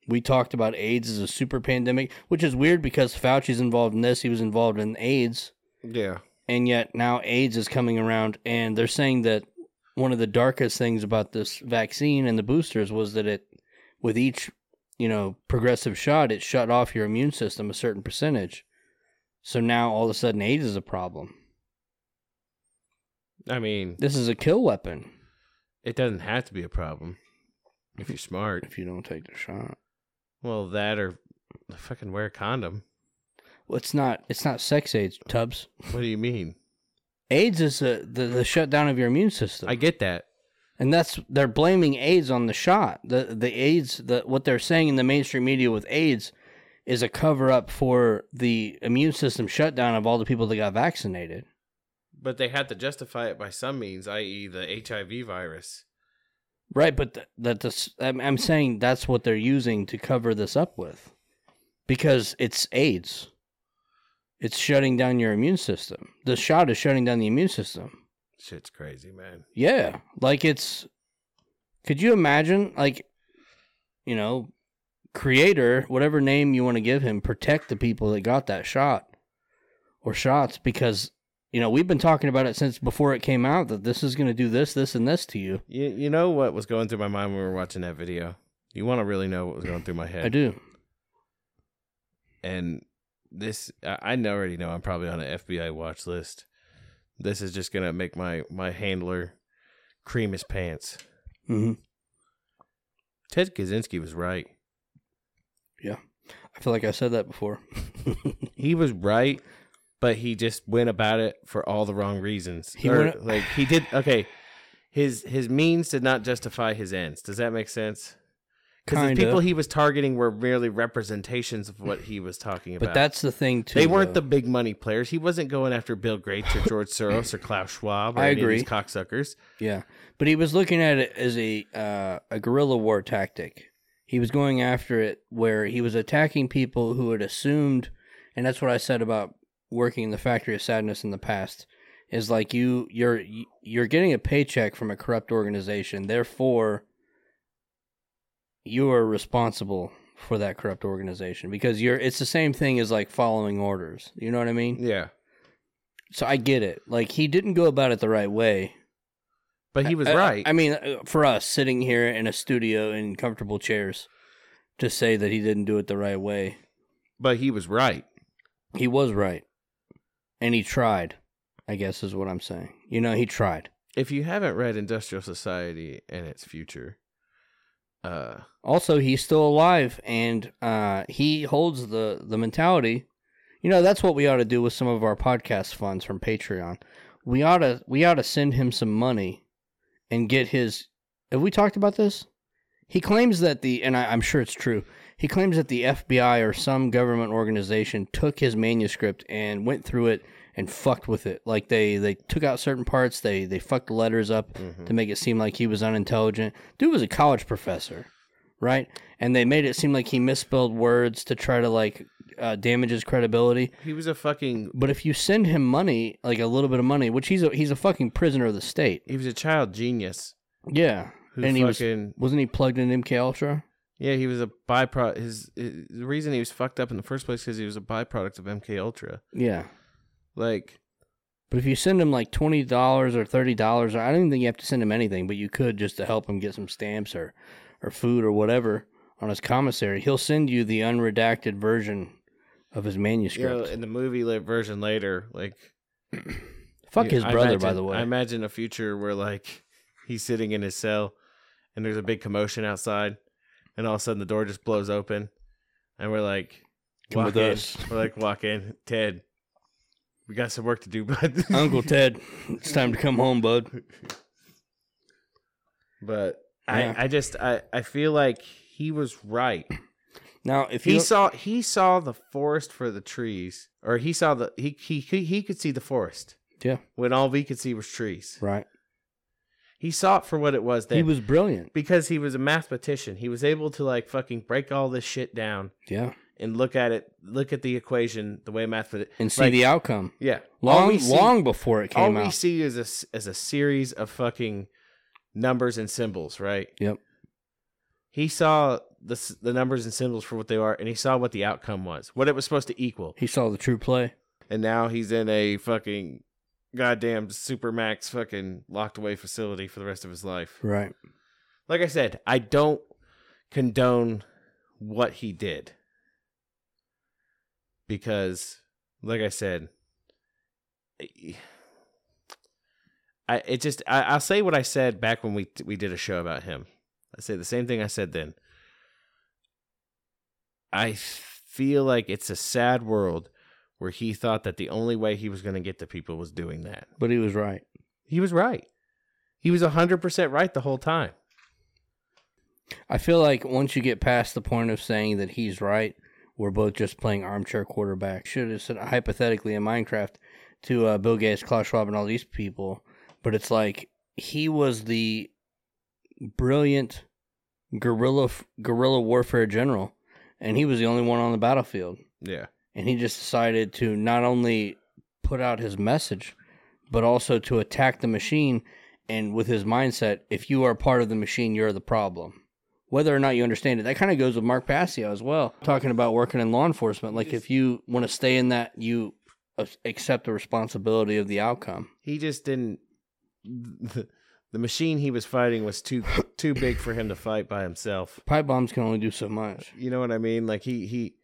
we talked about AIDS as a super pandemic? Which is weird because Fauci's involved in this. He was involved in AIDS. yeah, and yet now AIDS is coming around, and they're saying that one of the darkest things about this vaccine and the boosters was that it, with each, you know, progressive shot, it shut off your immune system a certain percentage. So now all of a sudden AIDS is a problem. I mean, This is a kill weapon. it doesn't have to be a problem. If you're smart. if you don't take the shot. Well, that or fucking wear a condom. Well, it's not. It's not sex AIDS, Tubs. What do you mean? AIDS is a, the the shutdown of your immune system. I get that. And that's they're blaming AIDS on the shot. The the AIDS the what they're saying in the mainstream media with AIDS is a cover up for the immune system shutdown of all the people that got vaccinated. But they had to justify it by some means, i.e., the HIV virus. Right, but th- that this I'm, I'm saying that's what they're using to cover this up with. Because it's AIDS. It's shutting down your immune system. The shot is shutting down the immune system. Shit's crazy, man. Yeah, like it's. Could you imagine, like, you know, creator, whatever name you want to give him, protect the people that got that shot or shots because you know we've been talking about it since before it came out that this is going to do this, this, and this to you. You, you know what was going through my mind when we were watching that video? You want to really know what was going through my head? I do. And this, I I already know I'm probably on an FBI watch list. This is just gonna make my my handler cream his pants. hmm Ted Kaczynski was right. Yeah, I feel like I said that before. He was right, but he just went about it for all the wrong reasons. He Or, went- like he did. Okay, his his means did not justify his ends. Does that make sense? Because the people he was targeting were merely representations of what he was talking about. but that's the thing too. they weren't though. the big money players. He wasn't going after Bill Gates or George Soros or Klaus Schwab or I any of these agree. cocksuckers. Yeah, but he was looking at it as a uh, a guerrilla war tactic. He was going after it where he was attacking people who had assumed, and that's what I said about working in the factory of sadness in the past. Is like you you're you're getting a paycheck from a corrupt organization, therefore you are responsible for that corrupt organization because you're it's the same thing as like following orders. You know what I mean? Yeah, So I get it. Like he didn't go about it the right way. but he was I- I- right. I, mean, uh, for us sitting here in a studio in comfortable chairs, to say that he didn't do it the right way, but he was right. he was right, and he tried. I guess is what I'm saying. You know, he tried. If you haven't read Industrial Society and its future, uh, Also, he's still alive, and uh, he holds the the mentality. You know, that's what we ought to do with some of our podcast funds from Patreon. We ought to we ought to send him some money and get his. Have we talked about this? He claims that the, and I, I'm sure it's true. He claims that the FBI or some government organization took his manuscript and went through it and fucked with it. Like they they took out certain parts, they they fucked the letters up to make it seem like he was unintelligent. Dude was a college professor, right? And they made it seem like he misspelled words to try to like uh, damage his credibility. he was a fucking But if you send him money, like a little bit of money, which he's a he's a fucking prisoner of the state. he was a child genius. Yeah, and he was wasn't he plugged in MK Ultra? yeah, he was a byproduct. His, his the reason he was fucked up in the first place because he was a byproduct of MK Ultra. Yeah. Like But if you send him like twenty dollars or thirty dollars, I don't even think you have to send him anything, but you could just to help him get some stamps or, or food or whatever on his commissary. He'll send you the unredacted version of his manuscript. you know, in the movie version later, like Fuck you- his brother, by the way. I imagine a future where like he's sitting in his cell and there's a big commotion outside, and all of a sudden the door just blows open, and we're like, Come walk with in. us. We're like, walk in, Ted. We got some work to do, bud. Uncle Ted, it's time to come home, bud. But Yeah. I, I just I, I feel like he was right. Now, if He saw he saw the forest for the trees, or he saw the he he he, he could see the forest yeah, when all we could see was trees. right, He saw it for what it was. Then he was brilliant. because he was a mathematician. He was able to like fucking break all this shit down Yeah, and look at it, look at the equation the way math. and see like, the outcome yeah. Long, see- long before it came all came we see is a s- is a series of fucking numbers and symbols, right? Yep. He saw the the numbers and symbols for what they are, and he saw what the outcome was, what it was supposed to equal. He saw the true play. And now he's in a fucking goddamn supermax fucking locked away facility for the rest of his life. Right. Like I said, I don't condone what he did because, like I said, I it just I, I'll say what I said back when we we did a show about him. I say the same thing I said then. I feel like it's a sad world where he thought that the only way he was going to get to people was doing that. But he was right. He was right. He was 100% right the whole time. I feel like once you get past the point of saying that he's right, we're both just playing armchair quarterback. Should have said hypothetically in Minecraft to uh, Bill Gates, Klaus Schwab, and all these people, but it's like he was the brilliant guerrilla guerrilla warfare general, and he was the only one on the battlefield. Yeah. And he just decided to not only put out his message, but also to attack the machine. And with his mindset, if you are part of the machine, you're the problem whether or not you understand it. That kind of goes with Mark Passio as well, talking about working in law enforcement. Like if you want to stay in that, you accept the responsibility of the outcome. He just didn't. The, the machine he was fighting was too too big for him to fight by himself. Pipe bombs can only do so much. You know what I mean? Like he he,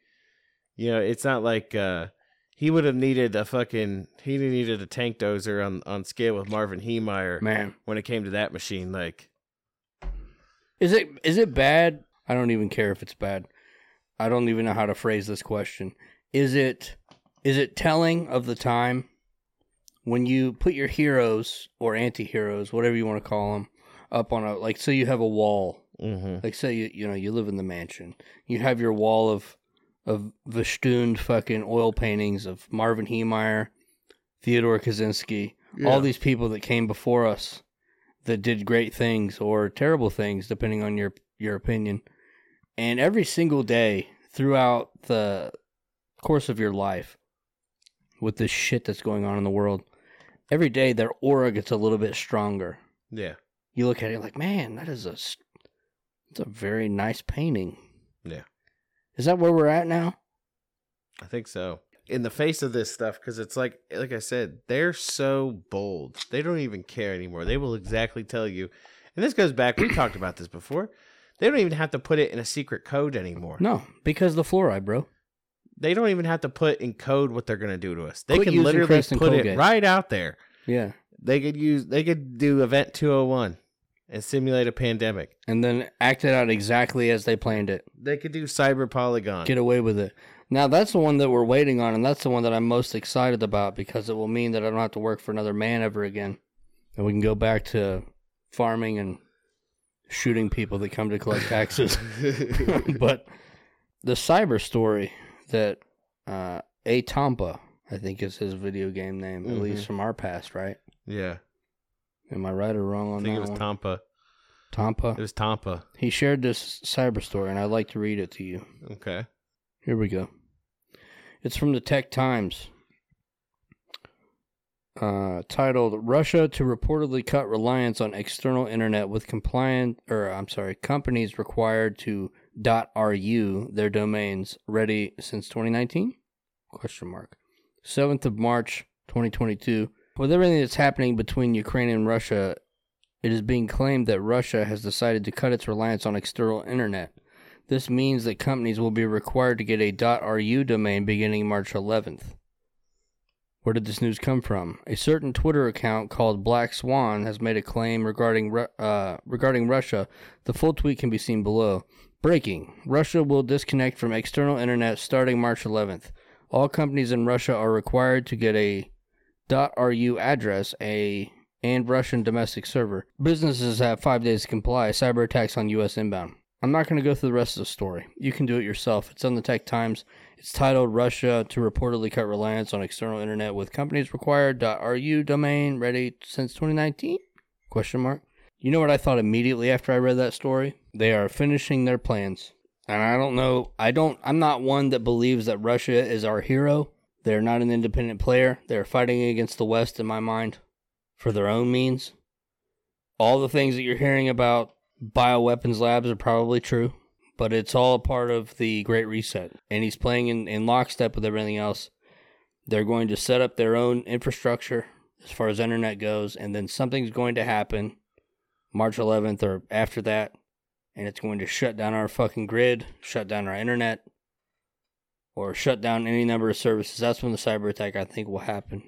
you know, it's not like uh he would have needed a fucking he needed a tank dozer on on scale with Marvin Heemeyer Man, when it came to that machine. Like is it is it bad? I don't even care if it's bad. I don't even know how to phrase this question. Is it is it telling of the time when you put your heroes or anti-heroes, whatever you want to call them, up on a like say you have a wall. mm-hmm. Like say you you know you live in the mansion. You have your wall of of Vestund fucking oil paintings of Marvin Heemeyer, Theodore Kaczynski, all these people that came before us that did great things or terrible things depending on your your opinion. And every single day throughout the course of your life with this shit that's going on in the world, every day their aura gets a little bit stronger. yeah You look at it like, man, that is a, it's a very nice painting. yeah Is that where we're at now? I think so. In the face of this stuff, because it's like, like I said, they're so bold. They don't even care anymore. They will exactly tell you. And this goes back. We talked about this before. They don't even have to put it in a secret code anymore. No, because the fluoride, bro. They don't even have to put in code what they're going to do to us. They Quit can literally put it right out there. Yeah. They could use. They could do Event 201 and simulate a pandemic. And then act it out exactly as they planned it. They could do Cyber Polygon. Get away with it. Now that's the one that we're waiting on, and that's the one that I'm most excited about because it will mean that I don't have to work for another man ever again, and we can go back to farming and shooting people that come to collect taxes. but the cyber story that uh, A Tampa, I think is his video game name, at least from our past, right? yeah, Am I right or wrong I on think that it was one? Tampa. Tampa. It was Tampa. He shared this cyber story, and I'd like to read it to you. Okay. Here we go. It's from the Tech Times. Uh, titled Russia to reportedly cut reliance on external internet with compliant or I'm sorry, companies required to .ru their domains ready since 2019? Question mark. 7th of March 2022. With everything that's happening between Ukraine and Russia, it is being claimed that Russia has decided to cut its reliance on external internet. This means that companies will be required to get a .ru domain beginning March 11th. Where did this news come from? A certain Twitter account called Black Swan has made a claim regarding uh, regarding Russia. The full tweet can be seen below. Breaking: Russia will disconnect from external internet starting March 11th. All companies in Russia are required to get a .ru address, a and Russian domestic server. Businesses have five days to comply. Cyber attacks on U.S. inbound. I'm not going to go through the rest of the story. You can do it yourself. It's on the Tech Times. It's titled Russia to reportedly cut reliance on external internet with companies required .ru domain ready since 2019? Question mark. You know what I thought immediately after I read that story? They are finishing their plans. And I don't know, I don't I'm not one that believes that Russia is our hero. They're not an independent player. They're fighting against the West in my mind for their own means. All the things that you're hearing about bioweapons labs are probably true, but it's all a part of the Great Reset. And he's playing in, in lockstep with everything else. They're going to set up their own infrastructure as far as internet goes, and then something's going to happen March 11th or after that, and it's going to shut down our fucking grid, shut down our internet, or shut down any number of services. That's when the cyber attack, I think, will happen.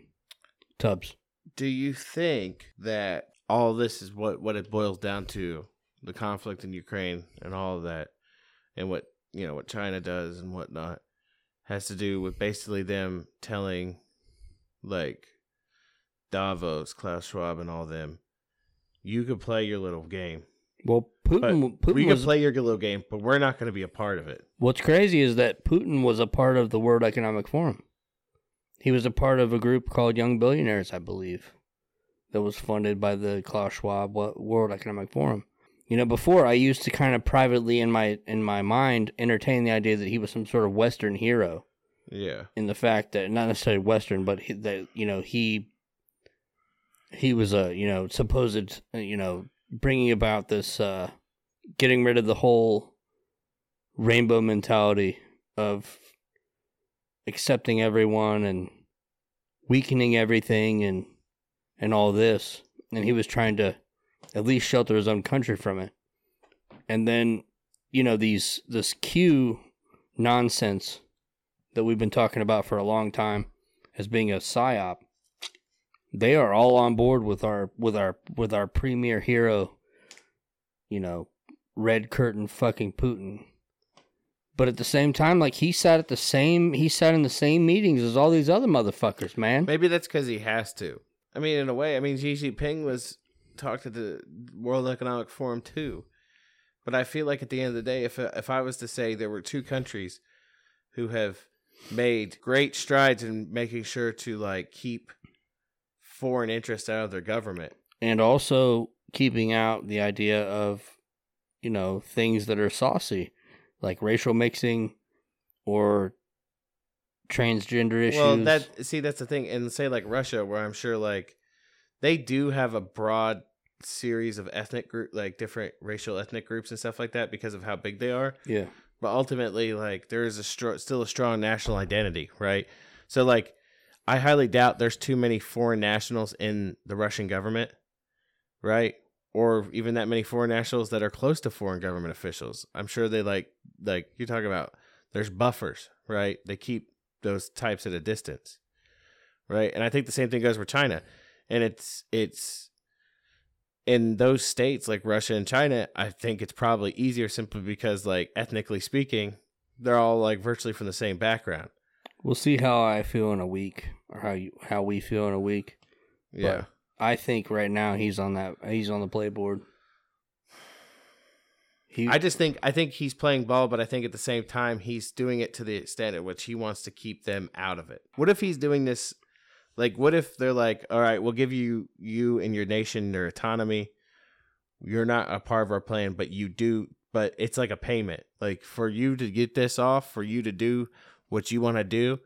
Tubs. Do you think that all this is what what it boils down to the conflict in Ukraine and all of that, and what you know what China does and whatnot, has to do with basically them telling, like, Davos, Klaus Schwab, and all them, you could play your little game. Well, Putin. Putin we was, could play your little game, but we're not going to be a part of it. What's crazy is that Putin was a part of the World Economic Forum. He was a part of a group called Young Billionaires, I believe, that was funded by the Klaus Schwab World Economic Forum. You know, before I used to kind of privately in my in my mind entertain the idea that he was some sort of Western hero. Yeah. in the fact that not necessarily Western, but he, that you know he he was a you know supposed uh, you know bringing about this uh, getting rid of the whole rainbow mentality of accepting everyone and weakening everything and and all this, and he was trying to at least shelter his own country from it, and then you know these this Q nonsense that we've been talking about for a long time as being a psyop, they are all on board with our with our with our premier hero, you know, red curtain fucking Putin. But at the same time, like he sat at the same he sat in the same meetings as all these other motherfuckers, man. Maybe that's because he has to. I mean, in a way, I mean, Xi Jinping was talked at the World Economic Forum too. But I feel like at the end of the day, if if I was to say there were two countries who have made great strides in making sure to like keep foreign interests out of their government, And also keeping out the idea of, you know, things that are saucy, like racial mixing or transgender issues. well, that see that's the thing, and say like Russia, where I'm sure like they do have a broad series of ethnic group, like different racial ethnic groups and stuff like that, because of how big they are. yeah. but ultimately like there is a str- still a strong national identity right so like i highly doubt there's too many foreign nationals in the russian government right? Or even that many foreign nationals that are close to foreign government officials. I'm sure they like like you're talking about there's buffers right? They keep those types at a distance right? And i think the same thing goes for china. And it's it's in those states like Russia and China, I think it's probably easier simply because like ethnically speaking, they're all like virtually from the same background. We'll see how I feel in a week or how you how we feel in a week. Yeah. I think right now he's on that he's on the playboard. He I just think I think he's playing ball, but I think at the same time he's doing it to the extent at which he wants to keep them out of it. What if he's doing this like what if they're like, All right, we'll give you you and your nation their autonomy. You're not a part of our plan, but you do but it's like a payment. Like for you to get this off, for you to do what you want to do,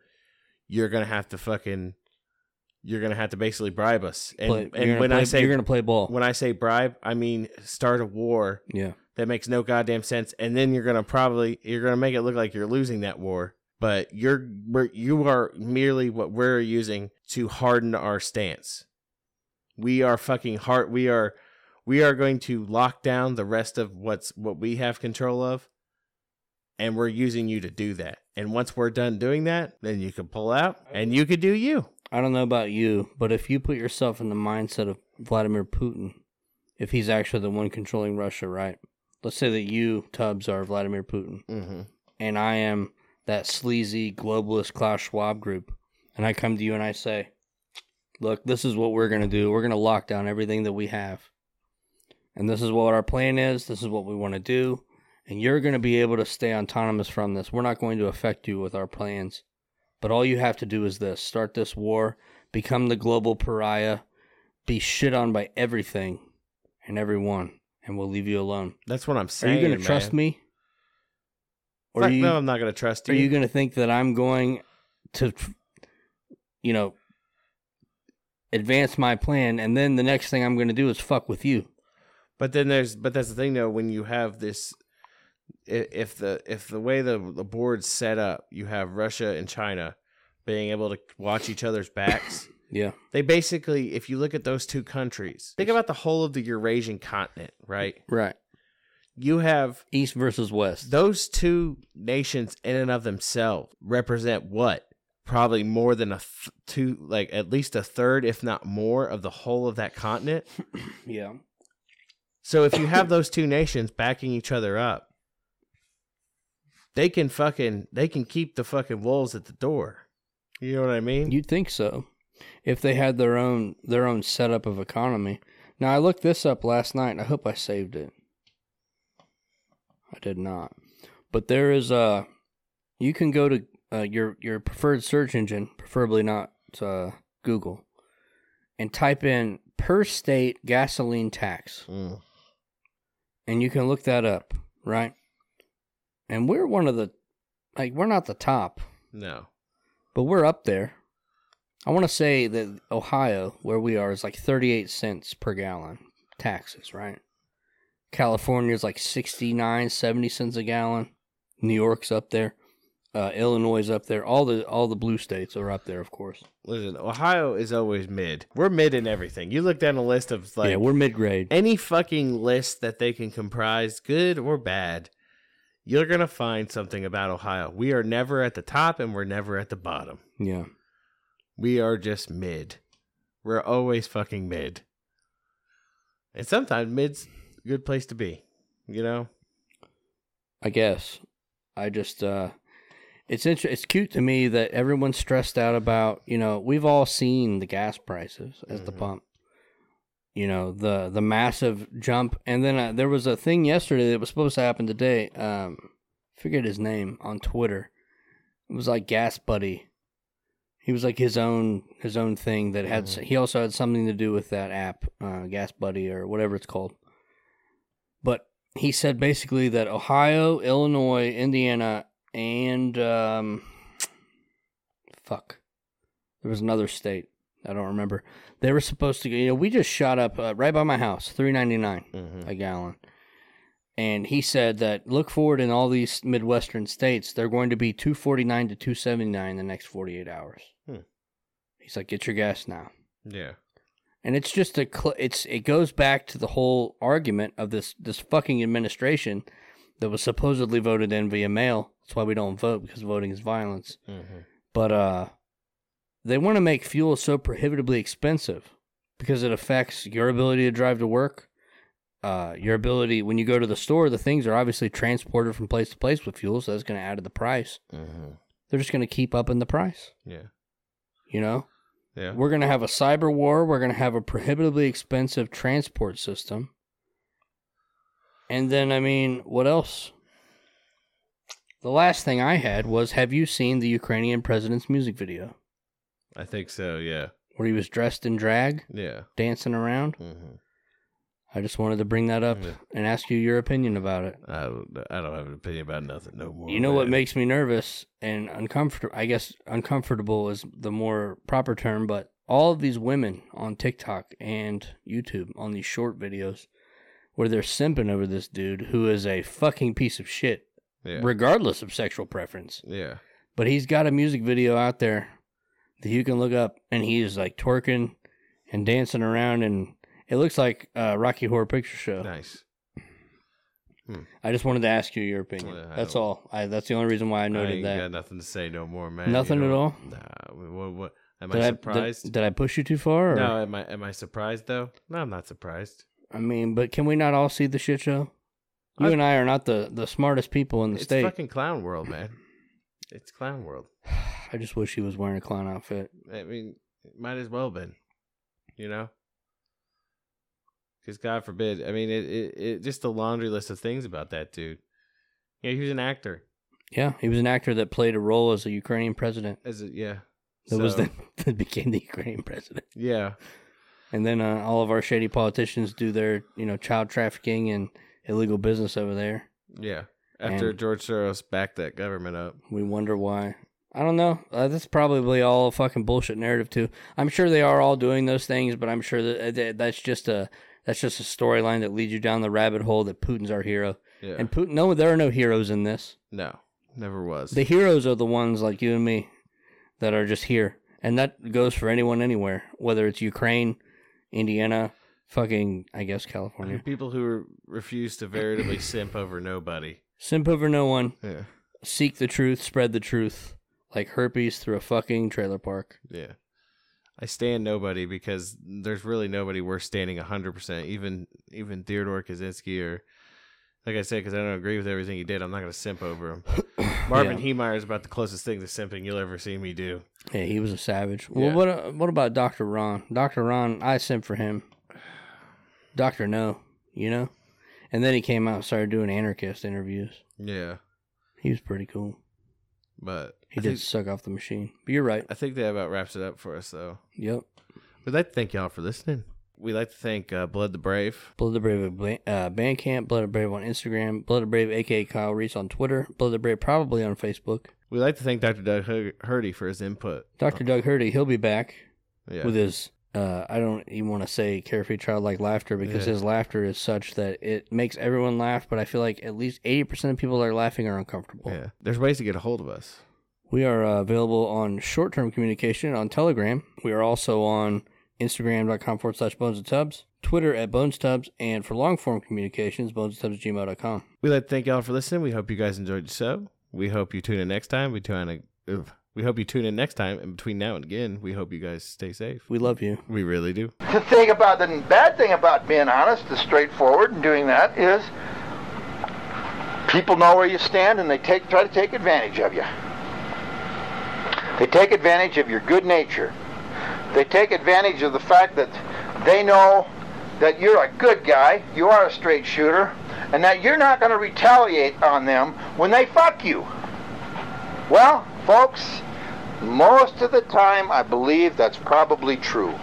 you're gonna have to fucking you're gonna have to basically bribe us. And, play, and when play, I say you're gonna play ball. when I say bribe, I mean start a war yeah. that makes no goddamn sense and then you're gonna probably you're gonna make it look like you're losing that war but you're we're, you are merely what we're using to harden our stance we are fucking hard we are we are going to lock down the rest of what's what we have control of and we're using you to do that and once we're done doing that then you can pull out and you could do you I don't know about you, but if you put yourself in the mindset of Vladimir Putin, if he's actually the one controlling Russia, right? Let's say that you, Tubs, are Vladimir Putin, mm-hmm. and I am that sleazy globalist Klaus Schwab group, and I come to you and I say, look, this is what we're going to do. We're going to lock down everything that we have. And this is what our plan is. This is what we want to do. And you're going to be able to stay autonomous from this. We're not going to affect you with our plans. But all you have to do is this start this war, become the global pariah, be shit on by everything and everyone, and we'll leave you alone. that's what i'm saying. Are you going to trust me? Or you, no i'm not going to trust you. are you going to think that I'm going to, you know, advance my plan, and then the next thing I'm going to do is fuck with you? But then there's but that's the thing though when you have this if the if the way the the board's set up, you have Russia and China being able to watch each other's backs. Yeah. they basically if you look at those two countries, think about the whole of the Eurasian continent, right? Right. You have East versus West. those two nations in and of themselves represent what? Probably more than a th- two like at least a third if not more of the whole of that continent. yeah. So if you have those two nations backing each other up, they can fucking they can keep the fucking wolves at the door. You know what I mean? You'd think so, if they had their own their own setup of economy. Now I looked this up last night. and I hope I saved it. I did not, but there is a. You can go to uh, your your preferred search engine, preferably not uh, Google, and type in per state gasoline tax, Mm. and you can look that up, right? And we're one of the, like, we're not the top, No. but we're up there. I want to say that Ohio, where we are, is like 38 cents per gallon taxes, right? California is like 69, 70 cents a gallon. New York's up there. Uh, Illinois is up there. All the all the blue states are up there, of course. Listen, Ohio is always mid. We're mid in everything. You look down a list of like yeah, we're mid grade. any fucking list that they can comprise, good or bad, you're gonna find something about Ohio. We are never at the top and we're never at the bottom. Yeah. We are just mid. We're always fucking mid. And sometimes mid's a good place to be. You know? I guess. I just uh it's inter- it's cute to me that everyone's stressed out about, you know, we've all seen the gas prices at the Mhm. pump. You know, the the massive jump and then uh, there was a thing yesterday that was supposed to happen today. Um I forget his name on Twitter. It was like Gas Buddy. He was like his own his own thing that had s he also had something to do with that app, uh, Gas Buddy or whatever it's called. But he said basically that Ohio, Illinois, Indiana, and um, fuck, there was another state I don't remember. They were supposed to. Go you know, we just shot up uh, right by my house, three ninety nine Mm-hmm. a gallon. And he said that look forward in all these midwestern states, they're going to be two forty nine to two seventy nine in the next forty eight hours. Hmm. He's like, get your gas now Yeah. and it's just a cl- it's it goes back to the whole argument of this this fucking administration that was supposedly voted in via mail. That's why we don't vote because voting is violence. Mm-hmm. But uh, they want to make fuel so prohibitively expensive because it affects your ability to drive to work. Uh, your ability when you go to the store, the things are obviously transported from place to place with fuel, so that's going to add to the price. Mm-hmm. They're just going to keep up in the price. Yeah. You know. Yeah. We're going to have a cyber war. We're going to have a prohibitively expensive transport system. And then, I mean, what else? The last thing I had was Have you seen the Ukrainian president's music video I think so, yeah. where he was dressed in drag, Yeah. dancing around? Mm-hmm. I just wanted to bring that up Yeah. and ask you your opinion about it. I don't, I don't have an opinion about nothing no more. You know what man. makes me nervous and uncomfortable? I guess uncomfortable is the more proper term, but all of these women on TikTok and YouTube on these short videos where they're simping over this dude who is a fucking piece of shit, Yeah. regardless of sexual preference. yeah. But he's got a music video out there that you can look up, and he's like twerking and dancing around, and it looks like uh, Rocky Horror Picture Show. Nice. I just wanted to ask you your opinion. I that's don't- all. I, that's the only reason why I I noted ain't that. got nothing to say no more, man. Nothing You at all? Nah. What, what, am Did I I, surprised? did, did I push you too far? Or? no, am I am I surprised though? No, I'm not surprised. I mean, but can we not all see the shit show? You I- and I are not the, the smartest people in the It's state. fucking clown world, man. It's clown world. I just wish he was wearing a clown outfit. I mean, it might as well been, you know. Because God forbid, I mean, it, it it just a laundry list of things about that dude. Yeah, he was an actor. Yeah, he was an actor that played a role as a Ukrainian president. As a, yeah, That was the, that became the Ukrainian president. yeah, And then uh, all of our shady politicians do their, you know, child trafficking and illegal business over there. yeah. After And- George Soros backed that government up. We wonder why. I don't know. Uh, that's probably all a fucking bullshit narrative too. I'm sure they are all doing those things, but I'm sure that that that's just a that's just a storyline that leads you down the rabbit hole that Putin's our hero. Yeah, And Putin, no, there are no heroes in this. no, never was. The heroes are the ones like you and me that are just here, and that goes for anyone anywhere, whether it's Ukraine, Indiana, fucking I guess California. People who refuse to veritably simp over nobody. Simp over no one. Yeah, Seek the truth. Spread the truth. Like herpes through a fucking trailer park. yeah. I stand nobody because there's really nobody worth standing 100%. Even even Theodore Kaczynski or, like I said, because I don't agree with everything he did, I'm not going to simp over him. Marvin Heemeyer is about the closest thing to simping you'll ever see me do. Yeah, he was a savage. Well, Yeah. what uh, what about Doctor Ron? Doctor Ron, I sent for him. Doctor No, you know, and then he came out and started doing anarchist interviews. Yeah, He was pretty cool. but He I did think, suck off the machine. But you're right. I think that about wraps it up for us, though. Yep. We'd like to thank y'all for listening. We'd like to thank uh, Blooded the Brave. Blooded the Brave at uh, Bandcamp, Blooded the Brave on Instagram, Blooded the Brave, aka Kyle Reese on Twitter, Blooded the Brave probably on Facebook. We'd like to thank Dr. Doug Hur- Hurdy for his input. Dr. Doug Hurdy, he'll be back Yeah. with his. Uh, I don't even want to say carefree childlike laughter because Yeah. his laughter is such that it makes everyone laugh. But I feel like at least eighty percent of people that are laughing are uncomfortable. yeah. There's ways to get a hold of us. We are uh, available on short term communication on Telegram. We are also on Instagram.com forward slash Bones and Tubs, Twitter at Bones Tubs, and for long form communications, bonestubbs@gmail.com. We'd like to thank y'all for listening. We hope you guys enjoyed the show. We hope you tune in next time. We tune in. ugh. We hope you tune in next time. And between now and again, we hope you guys stay safe. We love you. We really do. The thing about the bad thing about being honest, the straightforward, and doing that is people know where you stand and they take try to take advantage of you. They take advantage of your good nature. They take advantage of the fact that they know that you're a good guy, you are a straight shooter, and that you're not going to retaliate on them when they fuck you. Well, folks, most of the time I believe that's probably true.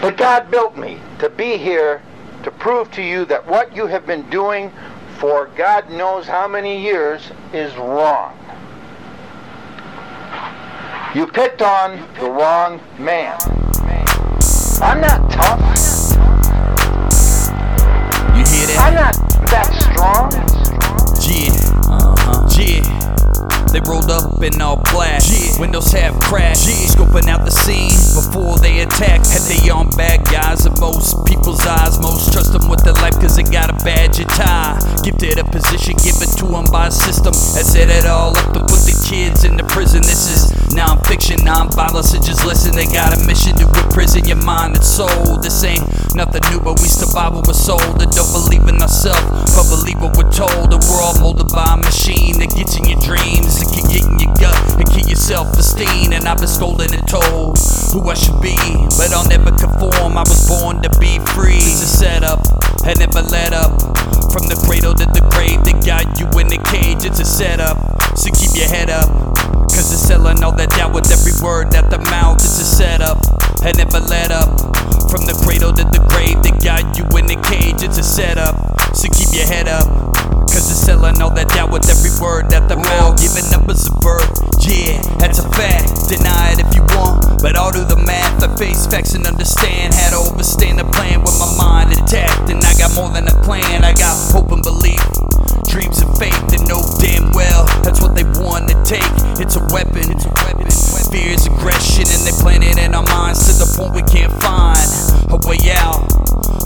But God built me to be here to prove to you that what you have been doing for God knows how many years is wrong. You picked on the wrong man. I'm not tough. They rolled up in all black. Yeah. Windows half cracked. Yeah. Scoping out the scene before they attack. Had they on bad guys in most people's eyes. Most trust them with their life cause they got a badge and tie. Gifted a position given to them by a system. That set it all up to put the kids into prison. This is non-fiction, non-violence. So just listen, they got a mission to imprison your mind and soul. This ain't nothing new, but we survive what we're sold. And don't believe in ourselves, but believe what we're told. And we're all molded by a machine that gets in your dreams. It can get in your gut and keep your self-esteem. And I've been scolded and told who I should be, but I'll never conform. I was born to be free. It's a setup, I never let up. From the cradle to the grave, they got you in the cage. It's a setup, so keep your head up. Cause they're selling all that doubt with every word at the mouth. It's a setup, and never let up. From the cradle to the grave, they got you in the cage. It's a setup, so keep your head up. Cause they're selling all that doubt with every word at the mouth. Giving up is a birth, yeah, that's a fact. Deny it if you want, but I'll do the math. I face facts and understand. Had to overstand the plan with my mind intact. And I got more than a plan, I got hope and belief. Dreams and faith, and know damn well that's what they want to take. It's a weapon, it's a weapon. Fears, aggression, and they plant it in our minds to the point we can't find a way out,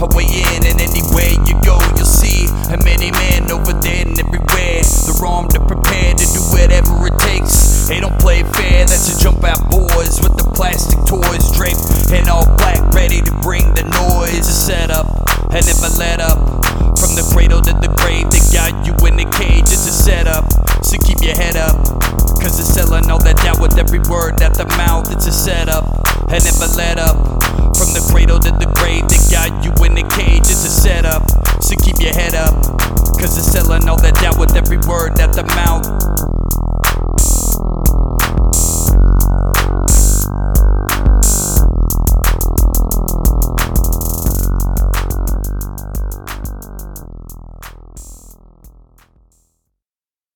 a way in. And anywhere you go, you'll see a many men over there and everywhere. They're armed and prepared to do whatever it takes. They don't play fair, that's a jump out boys with the plastic toys draped in all black, ready to bring the noise. A setup, I never let up. From the cradle to the grave, they got you in the cage. It's a setup, so keep your head up. Cause they're selling all that doubt with every word at the mouth. It's a setup, I never let up. From the cradle to the grave, they got you you in the cage, it's a setup. So keep your head up, cause it's selling all that doubt with every word at the mouth.